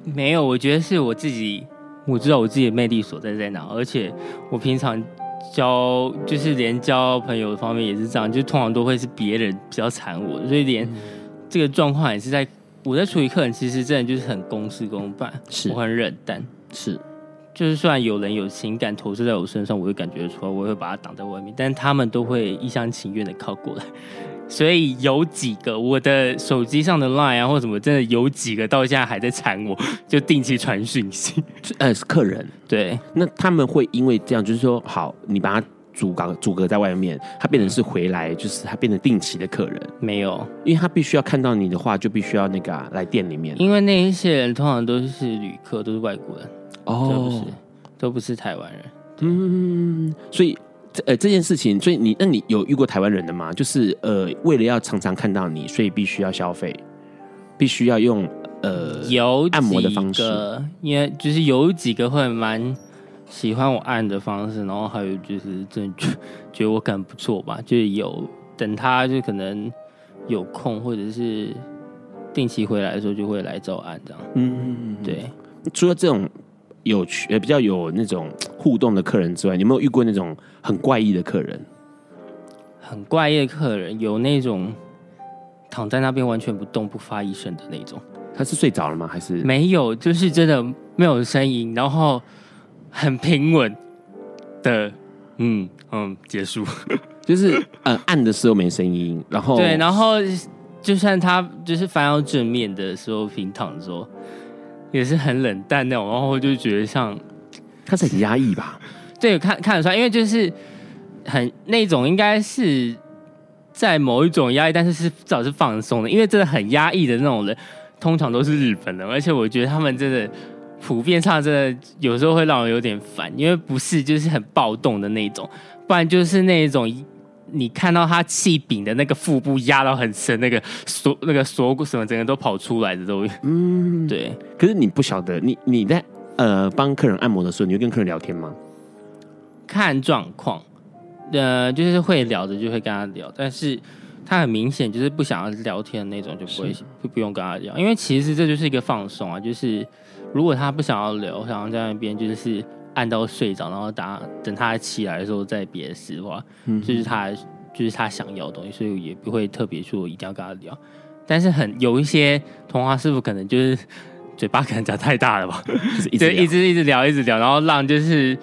没有，我觉得是我自己，我知道我自己的魅力所在在哪，而且我平常。交就是连交朋友方面也是这样，就通常都会是别人比较缠我，所以连这个状况也是在我在处理客人，其实真的就是很公事公办，是。我很冷淡，是。就是虽然有人有情感投射在我身上，我会感觉出来，我会把它挡在外面，但他们都会一厢情愿的靠过来。所以有几个我的手机上的 Line 啊，或者什么，真的有几个到现在还在缠我，就定期传讯息。呃，是客人，对，那他们会因为这样，就是说，好，你把他阻隔阻隔在外面，他变成是回来，就是他变成定期的客人。没有，因为他必须要看到你的话，就必须要那个、啊、来店里面。因为那一些人通常都是旅客，都是外国人，哦，都不是，都不是台湾人。嗯，所以。呃，这件事情，所以你那你有遇过台湾人的吗？就是呃，为了要常常看到你，所以必须要消费，必须要用呃有按摩的方式，因为就是有几个会蛮喜欢我按的方式，然后还有就是真的觉觉得我感不错吧，就是有等他就可能有空或者是定期回来的时候就会来找我按这样。嗯，对。除了这种。有趣，呃，比较有那种互动的客人之外，你有没有遇过那种很怪异的客人？很怪异的客人，有那种躺在那边完全不动、不发一声的那种。他是睡着了吗？还是没有？就是真的没有声音，然后很平稳的，嗯嗯，结束。就是呃，按的时候没声音，然后对，然后就算他就是翻到正面的时候，平躺的时候。也是很冷淡那种，然后我就觉得像他是很压抑吧？对，看看得出来，因为就是很那种，应该是在某一种压抑，但是是至少是放松的。因为真的很压抑的那种人，通常都是日本人，而且我觉得他们真的普遍唱真的有时候会让我有点烦，因为不是就是很暴动的那种，不然就是那种你看到他气柄的那个腹部压到很深，那个锁那个锁骨什么整个都跑出来的都，嗯，对。可是你不晓得，你你在呃帮客人按摩的时候，你会跟客人聊天吗？看状况，呃，就是会聊的就会跟他聊，但是他很明显就是不想要聊天的那种，就不会不不用跟他聊，因为其实这就是一个放松啊，就是如果他不想要聊，想要在那边就是。按到睡着，然后等等他起来的时候再别的事的话，嗯，就是他就是他想要的东西，所以也不会特别说一定要跟他聊。但是很有一些童话师傅可能就是嘴巴可能讲太大了吧，就是一直一直一直聊一直聊，然后让就是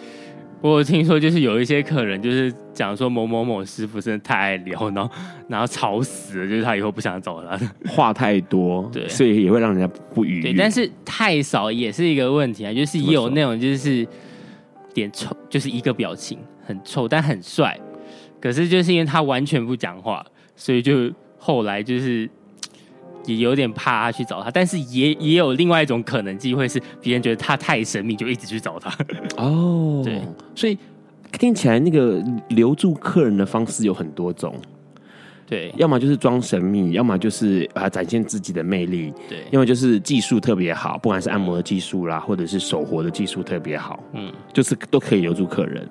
我有听说就是有一些客人就是讲说某某某师傅真的太爱聊，然后然后吵死了，就是他以后不想找他，话太多，对，所以也会让人家不愉悦。对，但是太少也是一个问题啊，就是也有那种就是。点臭就是一个表情很臭，但很帅。可是就是因为他完全不讲话，所以就后来就是也有点怕他去找他。但是也也有另外一种可能机会是，别人觉得他太神秘，就一直去找他。哦，对，所以听起来那个留住客人的方式有很多种。对，要么就是装神秘，要么就是啊展现自己的魅力，对，要么就是技术特别好，不管是按摩的技术啦，或者是手活的技术特别好，嗯，就是都可以留住客人。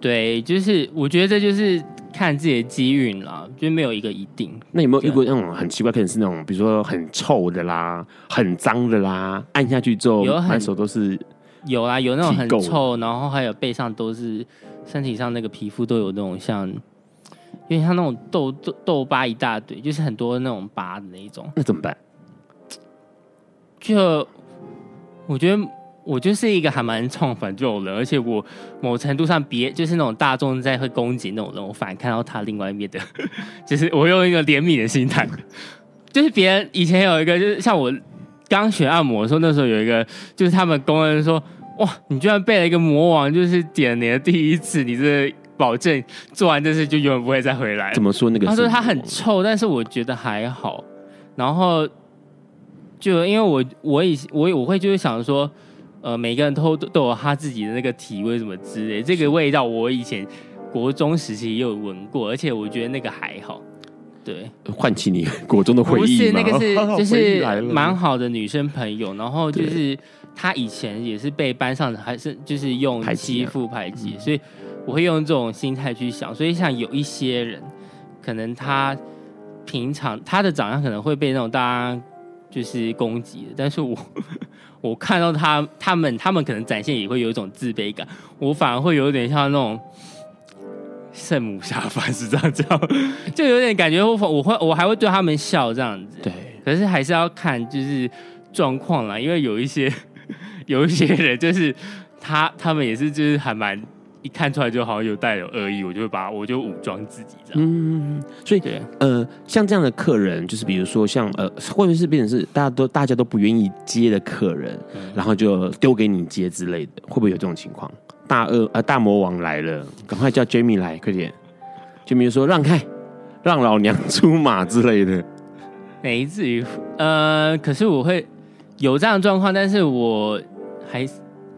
对，就是我觉得这就是看自己的机运啦，就没有一个一定。那有没有遇过那种很奇怪，可能是那种比如说很臭的啦，很脏的啦，按下去之后满手都是，有啊，有那种很臭，然后还有背上都是，身体上那个皮肤都有那种像。有点像那种痘痘痘疤一大堆，就是很多那种疤的那一种，那怎么办？就我觉得我就是一个还蛮创反这种人，而且我某程度上别就是那种大众在会攻击那种人，我反而看到他另外一面的，就是我用一个怜悯的心态，就是别人以前有一个，就是像我刚学按摩的时候，那时候有一个，就是他们工人说，哇，你居然背了一个魔王，就是点你的第一次，你这。保证做完这事就永远不会再回来。怎么说那个？他说他很臭，但是我觉得还好。然后就因为我我以我我会就是想说，呃，每个人都都有他自己的那个体味什么之类，这个味道我以前国中时期也有闻过，而且我觉得那个还好。对，唤起你国中的回忆。不是那个是 就是蛮好的女生朋友，然后就是她以前也是被班上还是就是用欺负排挤，啊，所以。我会用这种心态去想，所以像有一些人，可能他平常他的长相可能会被那种大家就是攻击的，但是我我看到他他们他们可能展现也会有一种自卑感，我反而会有点像那种圣母下凡是这样讲，就有点感觉我我会我还会对他们笑这样子，对，可是还是要看就是状况啦，因为有一些 有一些人就是他他们也是就是还蛮。一看出来就好像有带有恶意，我就会把我就武装自己这样。嗯，所以对呃，像这样的客人，就是比如说像呃，会不会是变成是大家都大家都不愿意接的客人，嗯、然后就丢给你接之类的，会不会有这种情况？大恶呃大魔王来了，赶快叫 Jamie 来，快点！Jamie 说让开，让老娘出马之类的。没至于，呃，可是我会有这样的状况，但是我还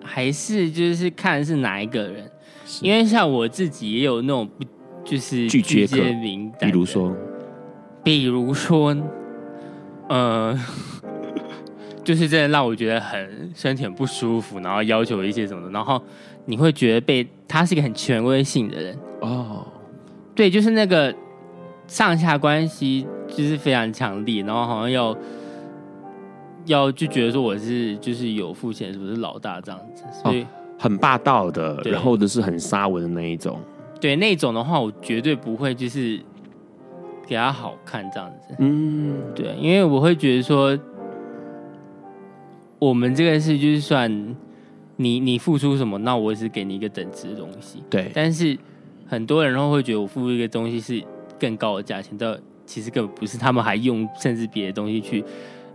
还是就是看是哪一个人。因为像我自己也有那种不就是拒绝名单，比如说，比如说，呃，就是真的让我觉得很身体很不舒服，然后要求一些什么的，然后你会觉得被他是一个很权威性的人哦，对，就是那个上下关系就是非常强烈，然后好像要要就觉得说我是就是有付钱，是不是老大这样子，所以。哦很霸道的，然后的是很沙文的那一种。对，那种的话，我绝对不会就是给他好看这样子。嗯，对，因为我会觉得说，我们这个事就是算你你付出什么，那我也是给你一个等值的东西。对，但是很多人都会觉得我付出一个东西是更高的价钱，但其实根本不是，他们还用甚至别的东西去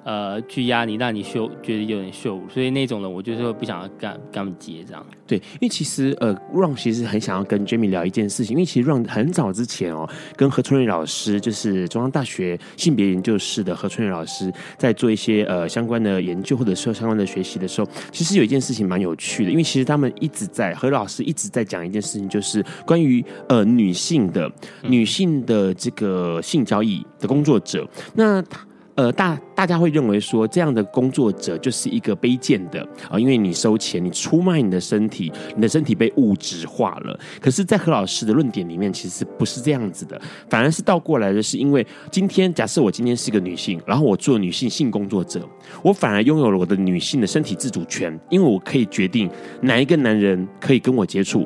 呃去压你，让你羞觉得有点羞，所以那种人我就是会不想要跟跟他们接这样。对，因为其实呃，Ron 其实很想要跟 Jamie 聊一件事情，因为其实 Ron 很早之前哦，跟何春瑞老师，就是中央大学性别研究室的何春瑞老师，在做一些呃相关的研究或者说相关的学习的时候，其实有一件事情蛮有趣的，因为其实他们一直在何老师一直在讲一件事情，就是关于呃女性的女性的这个性交易的工作者，那他。呃，大大家会认为说，这样的工作者就是一个卑贱的啊，因为你收钱，你出卖你的身体，你的身体被物质化了。可是，在何老师的论点里面，其实不是这样子的，反而是倒过来的，是因为今天假设我今天是个女性，然后我做女性性工作者，我反而拥有了我的女性的身体自主权，因为我可以决定哪一个男人可以跟我接触。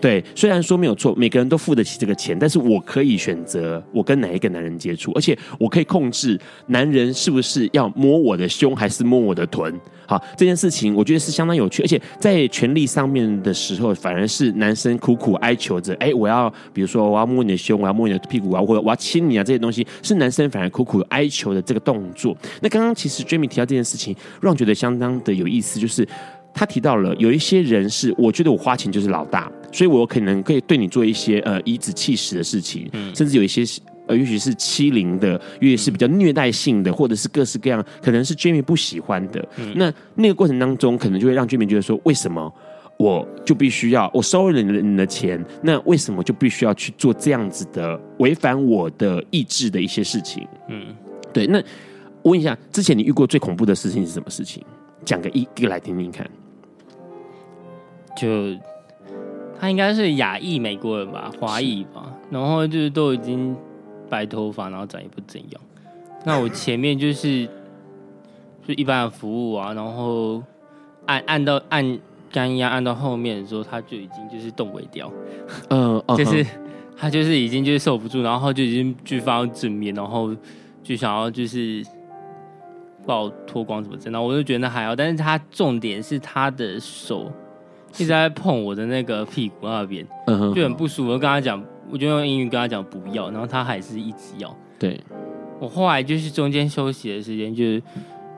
对，虽然说没有错，每个人都付得起这个钱，但是我可以选择我跟哪一个男人接触，而且我可以控制男人是不是要摸我的胸还是摸我的臀。好，这件事情我觉得是相当有趣，而且在权力上面的时候，反而是男生苦苦哀求着，哎，我要比如说我要摸你的胸，我要摸你的屁股啊，或者我要亲你啊，这些东西是男生反而苦苦哀求的这个动作。那刚刚其实 Jamie 提到这件事情，让我觉得相当的有意思，就是。他提到了有一些人是，我觉得我花钱就是老大，所以我可能可以对你做一些呃颐指气使的事情，嗯，甚至有一些呃，也许是欺凌的，也许是比较虐待性的，或者是各式各样，可能是 Jamie 不喜欢的。嗯，那那个过程当中，可能就会让 Jamie 觉得说，为什么我就必须要我收了你的你的钱，那为什么就必须要去做这样子的违反我的意志的一些事情？嗯，对。那我问一下，之前你遇过最恐怖的事情是什么事情？讲个一一个来听听看。就他应该是亚裔美国人吧，华裔吧，然后就是都已经白头发，然后长也不怎样。那我前面就是就一般的服务啊，然后按按到按干压按到后面的时候，他就已经就是动尾掉，嗯，就是他就是已经就是受不住，然后就已经就放到正面，然后就想要就是把我脱光什么的，然后我就觉得那还好，但是他重点是他的手。一直在碰我的那个屁股那边，就很不舒服。我跟他讲，我就用英语跟他讲不要，然后他还是一直要。对，我后来就是中间休息的时间就是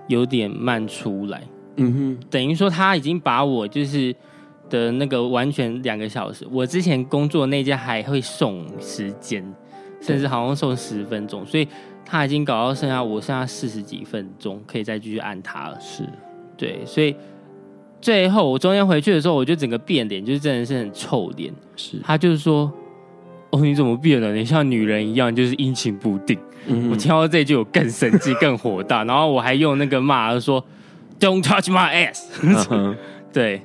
有点慢出来。嗯哼，等于说他已经把我就是的那个完全两个小时，我之前工作那家还会送时间，甚至好像送十分钟，所以他已经搞到剩下我剩下四十几分钟可以再继续按他了。是，对，所以。最后我中间回去的时候，我就整个变脸，就是真的是很臭脸。是他就是说：“哦，你怎么变了？你像女人一样，就是阴晴不定。嗯”我听到这句，我更生气，更火大。然后我还用那个骂说：“Don't touch my ass。Uh ”.对。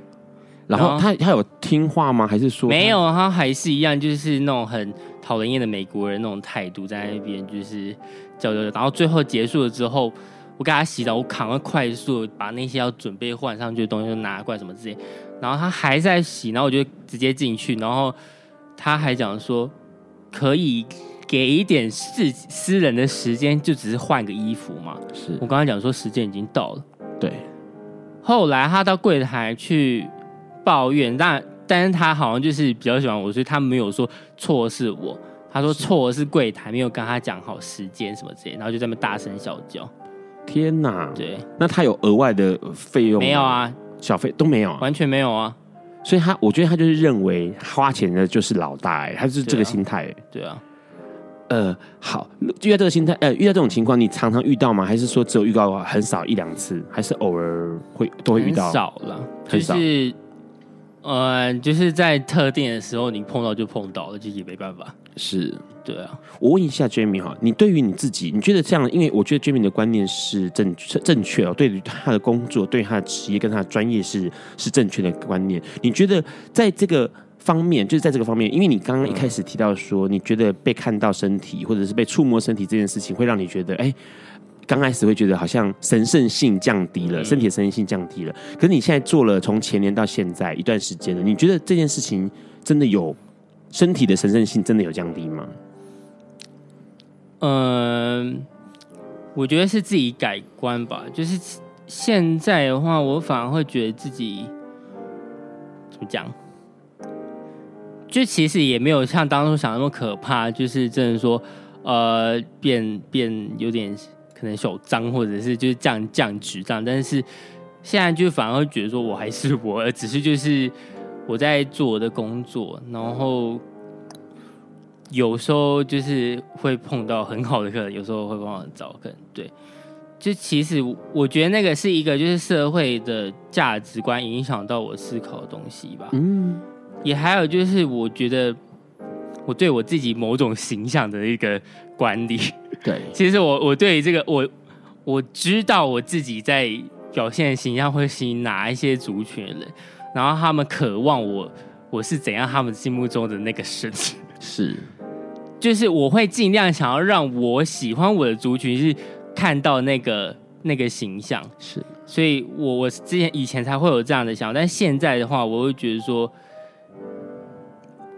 然后他他有听话吗？还是说没有？他还是一样，就是那种很讨人厌的美国人那种态度，在那边就是叫叫叫。然后最后结束了之后。我给他洗澡，我赶快快速把那些要准备换上去的东西都拿过来，什么之类。然后他还在洗，然后我就直接进去，然后他还讲说可以给一点私私人的时间，就只是换个衣服嘛。是我刚才讲说时间已经到了，对。后来他到柜台去抱怨，但但是他好像就是比较喜欢我，所以他没有说错是我，他说错是柜台没有跟他讲好时间什么之类，然后就在那大声小叫。天呐，对，那他有额外的费用？没有啊，小费都没有，完全没有啊。所以他，我觉得他就是认为花钱的就是老大，欸，他是这个心态。对啊，呃，好，遇到这个心态，呃，遇到这种情况，你常常遇到吗？还是说只有遇到很少一两次？还是偶尔会都会遇到？很少了，很少。就是，呃，就是在特定的时候你碰到就碰到了，就也没办法。是。对啊，我问一下 Jamie 哈，你对于你自己，你觉得这样？因为我觉得 Jamie 的观念是正正确哦，对于他的工作、对他的职业跟他的专业是是正确的观念。你觉得在这个方面，就是在这个方面，因为你刚刚一开始提到说，你觉得被看到身体或者是被触摸身体这件事情，会让你觉得，哎，刚开始会觉得好像神圣性降低了，身体的神圣性降低了。可是你现在做了从前年到现在一段时间了，你觉得这件事情真的有身体的神圣性真的有降低吗？嗯，我觉得是自己改观吧。就是现在的话，我反而会觉得自己怎么讲，就其实也没有像当初想那么可怕。就是真的说，呃，变变有点可能手脏，或者是就是降降职这样，但是现在就反而会觉得说我还是我，只是就是我在做我的工作，然后有时候就是会碰到很好的客人，有时候会碰到很糟客人，对。就其实我觉得那个是一个就是社会的价值观影响到我思考的东西吧。嗯，也还有就是我觉得我对我自己某种形象的一个管理。对，其实我我对于这个我我知道我自己在表现的形象会吸引哪一些族群的人，然后他们渴望我我是怎样他们心目中的那个神。是，就是我会尽量想要让我喜欢我的族群是。看到那个那个形象是，所以我我之前以前才会有这样的想法，但现在的话，我会觉得说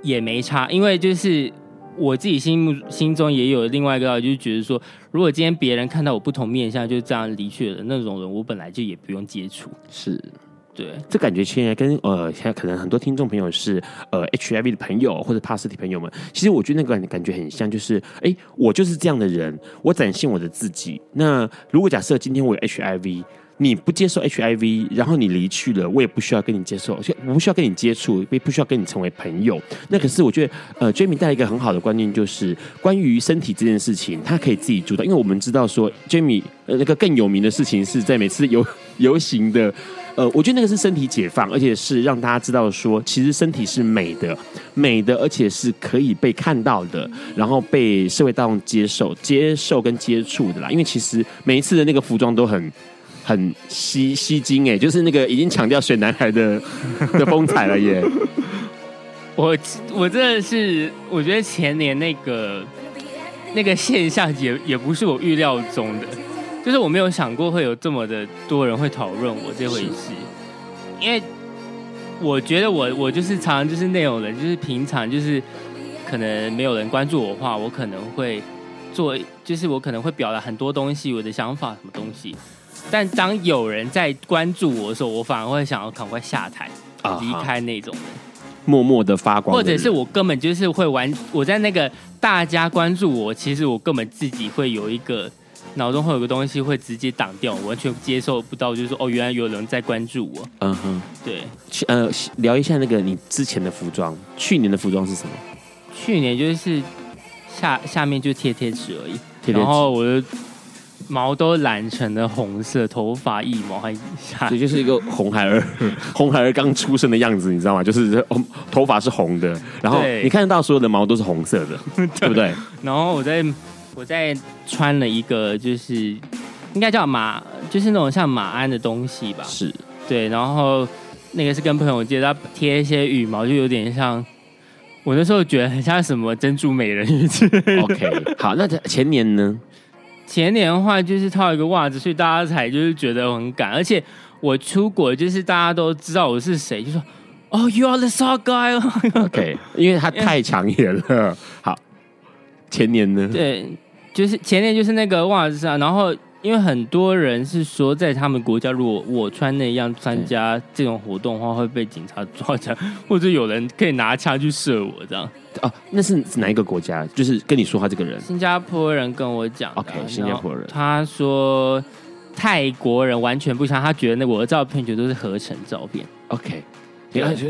也没差，因为就是我自己心目心中也有另外一个就是觉得说，如果今天别人看到我不同面相就这样离去的，那种人我本来就也不用接触，是。对，这感觉现在跟呃，现在可能很多听众朋友是呃 HIV 的朋友或者帕斯提朋友们，其实我觉得那个感觉很像，就是哎，我就是这样的人，我展现我的自己。那如果假设今天我有 HIV，你不接受 HIV，然后你离去了，我也不需要跟你接受，我不需要跟你接触，也不需要跟你成为朋友。那可是我觉得呃，Jamie 带来一个很好的观念，就是关于身体这件事情，他可以自己主导，因为我们知道说 Jamie 呃那个更有名的事情是在每次 游游行的。呃，我觉得那个是身体解放，而且是让大家知道说，其实身体是美的，美的，而且是可以被看到的，然后被社会大众接受、接受跟接触的啦。因为其实每一次的那个服装都很很吸吸睛，哎，就是那个已经强调选男孩的的风采了耶。我我真的是，我觉得前年那个那个现象也也不是我预料中的。就是我没有想过会有这么的多人会讨论我这回事，因为我觉得我我就是常常就是那种人，就是平常就是可能没有人关注我的话，我可能会做，就是我可能会表达很多东西，我的想法什么东西。但当有人在关注我的时候，我反而会想要赶快下台离开那种人，默默的发光，或者是我根本就是会玩，我在那个大家关注我，其实我根本自己会有一个。脑中会有个东西会直接挡掉，完全接受不到，就是说哦，原来有人在关注我。嗯哼，对。去呃聊一下那个你之前的服装，去年的服装是什么？去年就是下下面就贴贴纸而已，贴贴纸，然后我的毛都染成了红色，头发一毛还下，这就是一个红孩儿，红孩儿刚出生的样子，你知道吗？就是头发是红的，然后你看得到所有的毛都是红色的，对，对不对？然后我在。我在穿了一个，就是应该叫马，就是那种像马鞍的东西吧。是，对。然后那个是跟朋友借，他贴一些羽毛，就有点像。我那时候觉得很像什么珍珠美人鱼之类的。OK，好，那前年呢？前年的话就是套一个袜子，所以大家才就是觉得很赶。而且我出国，就是大家都知道我是谁，就说哦、oh,，You are the sock guy。OK，因为他太抢眼了。好，前年呢？对。就是前年就是那个袜子上，然后因为很多人是说，在他们国家，如果我穿那样参加这种活动的话，会被警察抓起来，或者有人可以拿枪去射我这样。哦，那是哪一个国家？就是跟你说话这个人，新加坡人跟我讲。OK，新加坡人。他说泰国人完全不像，他觉得那我的照片绝对都是合成照片。OK。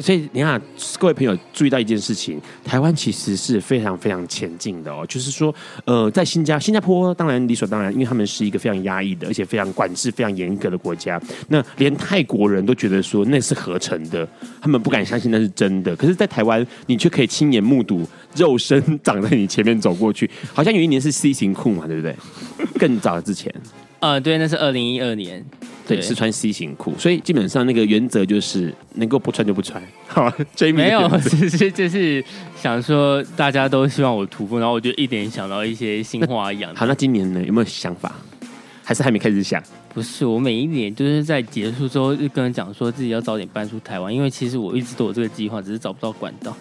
所以你看，各位朋友注意到一件事情，台湾其实是非常非常前进的哦。就是说，呃，在新加新加坡，当然理所当然，因为他们是一个非常压抑的，而且非常管制、非常严格的国家。那连泰国人都觉得说那是合成的，他们不敢相信那是真的。可是，在台湾，你却可以亲眼目睹肉身长在你前面走过去。好像有一年是 C 型裤嘛，对不对？更早之前，呃，对，那是二零一二年。对，是穿 C 型裤，所以基本上那个原则就是能够不穿就不穿。好，没有，只是就是想说大家都希望我突破，然后我就一点想到一些新花样。好，那今年呢，有没有想法？还是还没开始想？不是，我每一年就是在结束之后就跟人讲说自己要早点搬出台湾，因为其实我一直都有这个计划，只是找不到管道。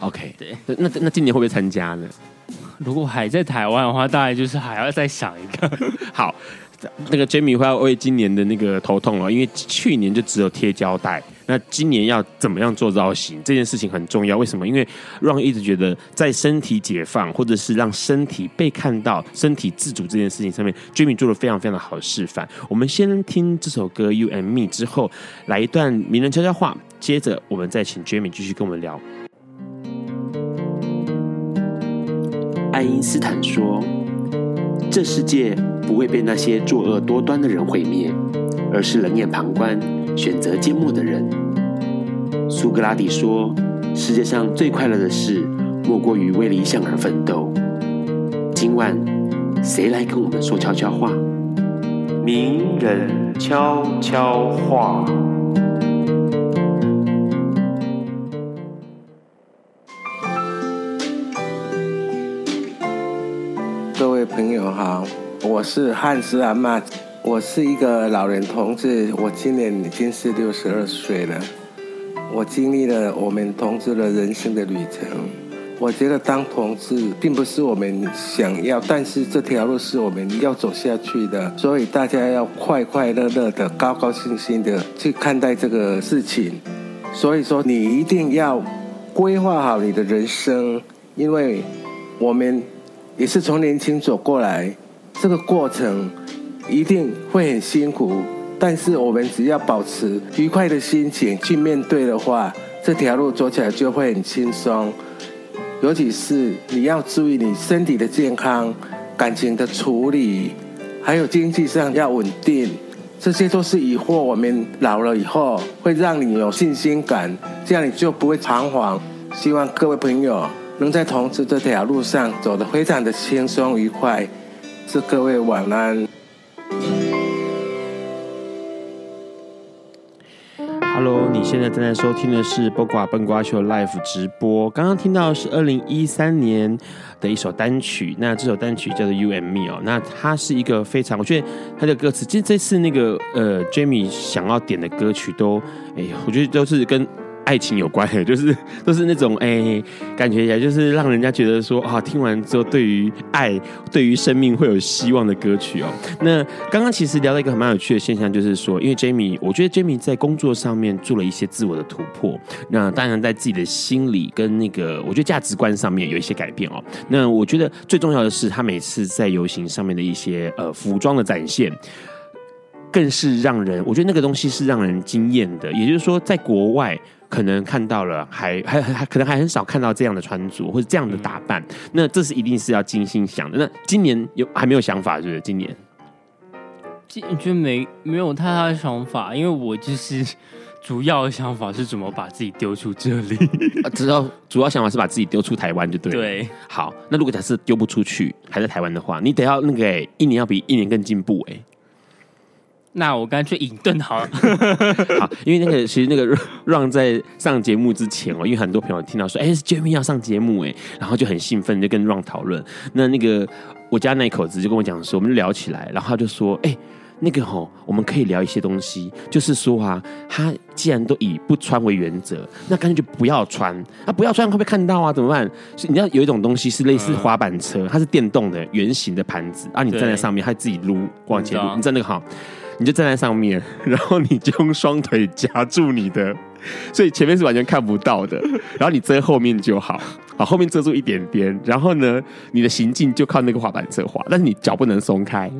OK，对，那那，那今年会不会参加呢？如果还在台湾的话，大概就是还要再想一个。好。那个 Jamie 会要为今年的那个头痛了，因为去年就只有贴胶带，那今年要怎么样做造型？这件事情很重要。为什么？因为让一直觉得在身体解放，或者是让身体被看到、身体自主这件事情上面，Jamie 做了非常非常的好示范。我们先听这首歌《You and Me》之后，来一段名人悄悄话，接着我们再请 Jamie 继续跟我们聊。爱因斯坦说：“这世界不会被那些作恶多端的人毁灭，而是冷眼旁观。”选择缄默的人。苏格拉底说：“世界上最快乐的事，莫过于为理想而奋斗。”今晚，谁来跟我们说悄悄话？名人悄悄话。朋友好，我是汉斯阿妈。我是一个老人同志，我今年已经是六十二岁了。我经历了我们同志的人生的旅程。我觉得当同志并不是我们想要，但是这条路是我们要走下去的。所以大家要快快乐乐的、高高兴兴的去看待这个事情。所以说，你一定要规划好你的人生，因为我们也是从年轻走过来，这个过程。一定会很辛苦，但是我们只要保持愉快的心情去面对的话，这条路走起来就会很轻松。尤其是你要注意你身体的健康、感情的处理，还有经济上要稳定，这些都是以后我们老了以后会让你有信心感，这样你就不会彷徨。希望各位朋友能在同志这条路上走得非常的轻松愉快。祝各位晚安。Hello，你现在正在收听的是《播瓜笨瓜秀》Live 直播。刚刚听到的是二零一三年的一首单曲，那这首单曲叫做《You and Me》哦。那它是一个非常，我觉得它的歌词，其实这次那个呃，Jamie 想要点的歌曲都，哎，我觉得都是跟。爱情有关的，就是都是那种哎、感觉起来就是让人家觉得说啊，听完之后对于爱、对于生命会有希望的歌曲哦。那刚刚其实聊到一个很蛮有趣的现象，就是说，因为 Jamie，我觉得 Jamie 在工作上面做了一些自我的突破。那当然在自己的心理跟那个，我觉得价值观上面有一些改变哦。那我觉得最重要的是，他每次在游行上面的一些呃服装的展现，更是让人，我觉得那个东西是让人惊艳的。也就是说，在国外。可能看到了还，还还还可能还很少看到这样的穿着或者这样的打扮，嗯、那这是一定是要精心想的。那今年有还没有想法是不是？今年，今没没有太大的想法，因为我就是主要的想法是怎么把自己丢出这里。主要主要想法是把自己丢出台湾就对了。对，好，那如果假设丢不出去，还在台湾的话，你得要那个、欸、一年要比一年更进步哎、欸。那我干脆隐遁好了。好，因为那个其实那个让在上节目之前哦，因为很多朋友听到说，哎、欸，是 Jimmy 要上节目哎，然后就很兴奋，就跟让讨论。那那个我家那口子就跟我讲说，我们就聊起来，然后他就说，哎、欸，那个吼，我们可以聊一些东西，就是说啊，他既然都以不穿为原则，那干脆就不要穿。啊，不要穿会不会看到啊？怎么办？你知道有一种东西是类似滑板车，它是电动的圆形的盘子，啊，你站在上面，它自己撸往前撸，你知道那个好。你就站在上面，然后你就用双腿夹住你的，所以前面是完全看不到的。然后你遮后面就好，好，后面遮住一点点。然后呢，你的行进就靠那个滑板车滑，但是你脚不能松开。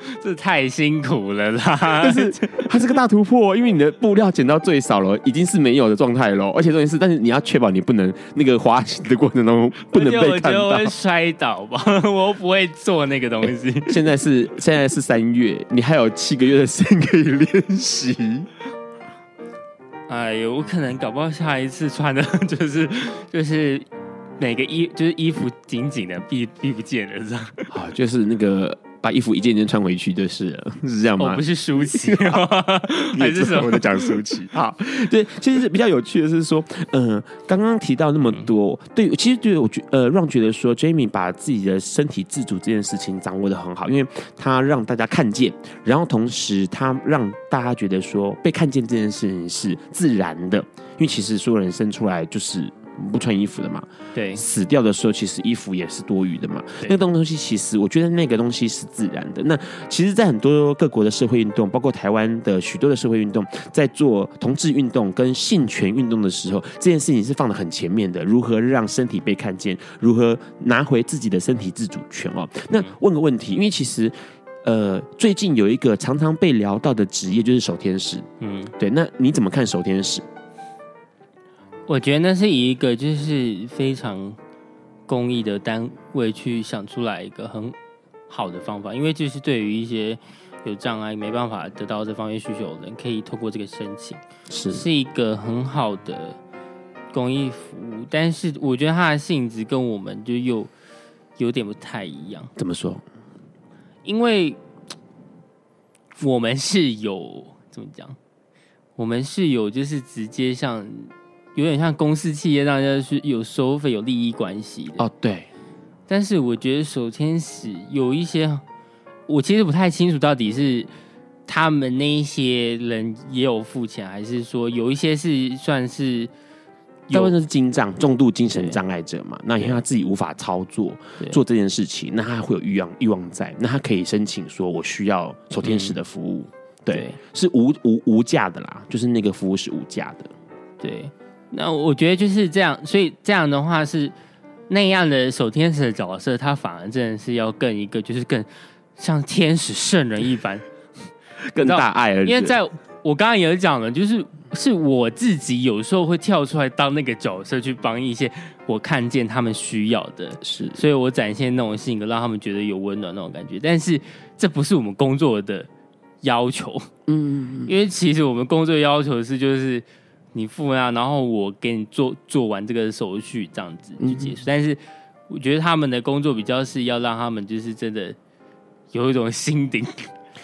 这太辛苦了啦！但是它是个大突破，因为你的布料减到最少了，已经是没有的状态了。而且重点是，但是你要确保你不能那个滑行的过程中不能被看到，我会摔倒吧？我不会做那个东西。现在是现在是三月，你还有七个月的时间可以练习。哎呦，我可能搞不好下一次穿的 就是就是每个衣就是衣服紧紧的闭闭不见了这样。好，就是那个。把衣服一件一件穿回去就是了，是这样吗？我、哦、不是舒淇，还是什么？我在讲舒淇。好，对，其实是比较有趣的是说，嗯、呃，刚刚提到那么多，嗯、对，其实对我觉呃，让觉得说，Jamie 把自己的身体自主这件事情掌握的很好，因为他让大家看见，然后同时他让大家觉得说，被看见这件事情是自然的，因为其实所有人生出来就是。不穿衣服的嘛。对，死掉的时候，其实衣服也是多余的嘛。那个东西其实，我觉得那个东西是自然的。那其实，在很多各国的社会运动，包括台湾的许多的社会运动，在做同志运动跟性权运动的时候，这件事情是放的很前面的。如何让身体被看见？如何拿回自己的身体自主权？哦，那问个问题，因为其实。呃，最近有一个常常被聊到的职业就是守天使，嗯，对，那你怎么看守天使？我觉得那是以一个就是非常公益的单位去想出来一个很好的方法，因为就是对于一些有障碍没办法得到这方面需求的人，可以透过这个申请，是是一个很好的公益服务。但是我觉得它的性质跟我们就又有点不太一样。怎么说？因为我们是有怎么讲？我们是有就是直接像有点像公司企业，让人家是有收费、有利益关系的哦。对，但是我觉得守天使有一些，我其实不太清楚到底是他们那一些人也有付钱，还是说有一些是算是。大部分都是精障、重度精神障碍者嘛。那因为他自己无法操作做这件事情，那他会有欲望欲望在，那他可以申请说：“我需要守天使的服务。嗯”对，对是无无无价的啦，就是那个服务是无价的。对，那我觉得就是这样，所以这样的话是那样的守天使的角色，他反而真的是要更一个，就是更像天使圣人一般，更大爱了。因为在我刚刚也讲了，就是。是我自己有时候会跳出来当那个角色，去帮一些我看见他们需要的，是，所以我展现那种性格，让他们觉得有温暖那种感觉。但是这不是我们工作的要求，嗯，因为其实我们工作的要求是，就是你付啊，然后我给你做做完这个手续，这样子就结束。但是我觉得他们的工作比较是要让他们就是真的有一种心灵。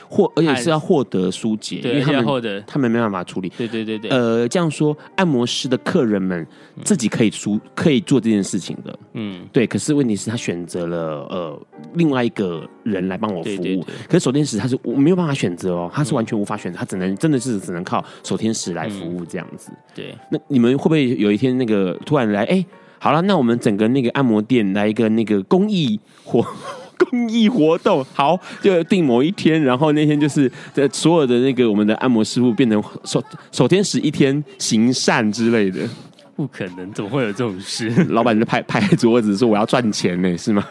获而且是要获得疏解，对，因为他们获得他们没办法处理。对对对对。呃，这样说，按摩师的客人们自己可以疏可以做这件事情的。嗯，对。可是问题是，他选择了呃另外一个人来帮我服务。对对对。可是守天使他是我没有办法选择哦，他是完全无法选择，他只能真的是只能靠守天使来服务这样子。对。那你们会不会有一天那个突然来？哎，好了，那我们整个那个按摩店来一个那个公益活。公益活动好，就定某一天，然后那天就是在所有的那个我们的按摩师傅变成守守天使一天行善之类的，不可能，怎么会有这种事？老板就拍拍桌子说：“我要赚钱呢，是吗？”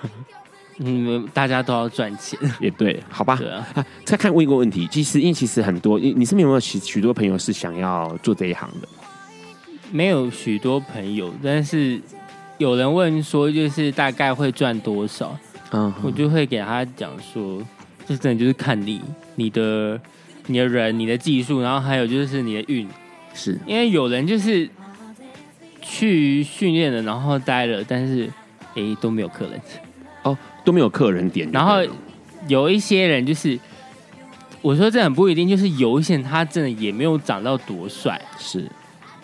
嗯，大家都要赚钱，也对，好吧。对啊，再看问一个问题，其实因为其实很多，你身边有没有许许多朋友是想要做这一行的？没有许多朋友，但是有人问说，就是大概会赚多少？嗯，我就会给他讲说，这真的就是看你、你的、你的人、你的技术，然后还有就是你的运，是因为有人就是去训练了，然后待了，但是哎都没有客人，哦都没有客人点，然后有一些人就是，我说这很不一定，就是有一些人他真的也没有长到多帅，是，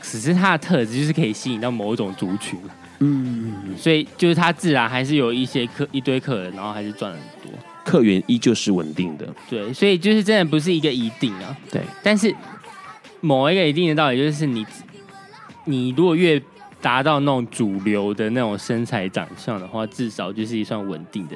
只是他的特质就是可以吸引到某一种族群。嗯，所以就是他自然还是有一些客一堆客人，然后还是赚很多，客源依旧是稳定的。对，所以就是真的不是一个一定啊。对，但是某一个一定的道理就是你，你如果越达到那种主流的那种身材长相的话，至少就是一算稳定的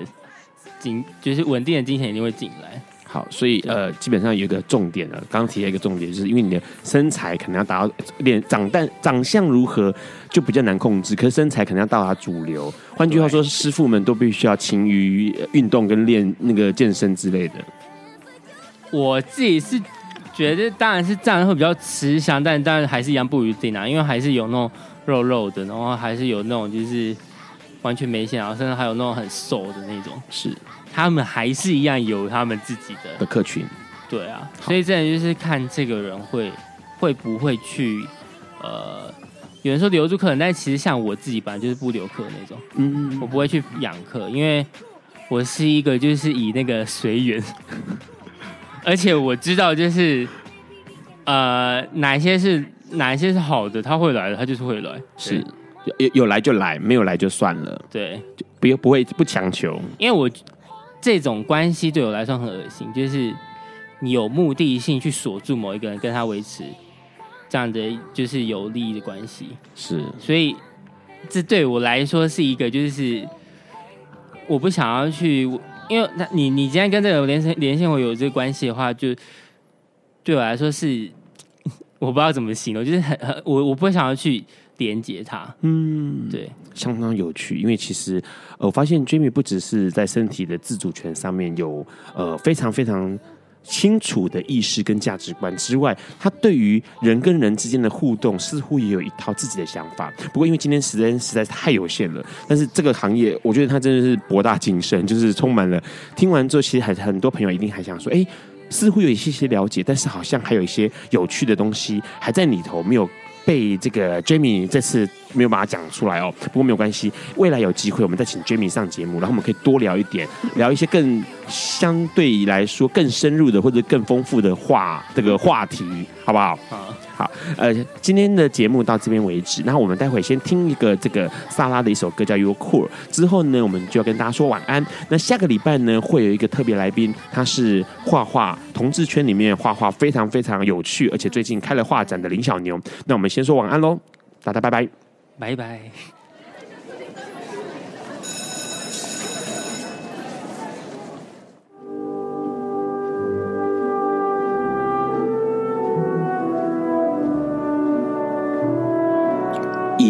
金，就是稳定的金钱一定会进来。好，所以呃，基本上有一个重点了。刚刚提了一个重点，就是因为你的身材可能要达到脸长但长相如何就比较难控制，可是身材可能要到达主流。换句话说，师傅们都必须要勤于运动跟练那个健身之类的。我自己是觉得，当然是这样会比较吃香，但当然还是一样不一定啊，因为还是有那种肉肉的，然后还是有那种就是完全没线，然后甚至还有那种很瘦的那种，是。他们还是一样有他们自己的的客群，对啊，所以真的就是看这个人会会不会去，呃，有人说留住客人，但其实像我自己本来就是不留客那种，嗯嗯，我不会去养客，因为我是一个就是以那个随缘，而且我知道就是呃哪一些是哪一些是好的，他会来的，他就是会来，是。有有来就来，没有来就算了，对，就不不会不强求，因为我。这种关系对我来说很恶心，就是你有目的性去锁住某一个人，跟他维持这样的就是有利益的关系。是，所以这对我来说是一个，就是我不想要去，因为那你你今天跟这个连线连线我有这个关系的话，就对我来说是 我不知道怎么形容，就是很很我我不会想要去连接它。嗯，对，相当有趣，因为其实呃，我发现 Jamie 不只是在身体的自主权上面有呃非常非常。清楚的意识跟价值观之外，他对于人跟人之间的互动似乎也有一套自己的想法。不过，因为今天时间实在是太有限了，但是这个行业，我觉得他真的是博大精深，就是充满了。听完之后，其实还很多朋友一定还想说，哎，似乎有一些些了解，但是好像还有一些有趣的东西还在里头没有被这个 Jamie 这次。没有把它讲出来哦，不过没有关系，未来有机会我们再请 Jamie 上节目，然后我们可以多聊一点，聊一些更相对来说更深入的或者更丰富的话，这个话题，好不好？好，好，呃，今天的节目到这边为止，那我们待会先听一个这个萨拉的一首歌叫 Your Cool 之后呢，我们就要跟大家说晚安。那下个礼拜呢，会有一个特别来宾，他是画画同志圈里面画画非常非常有趣，而且最近开了画展的林小牛。那我们先说晚安喽，大家拜拜。拜拜。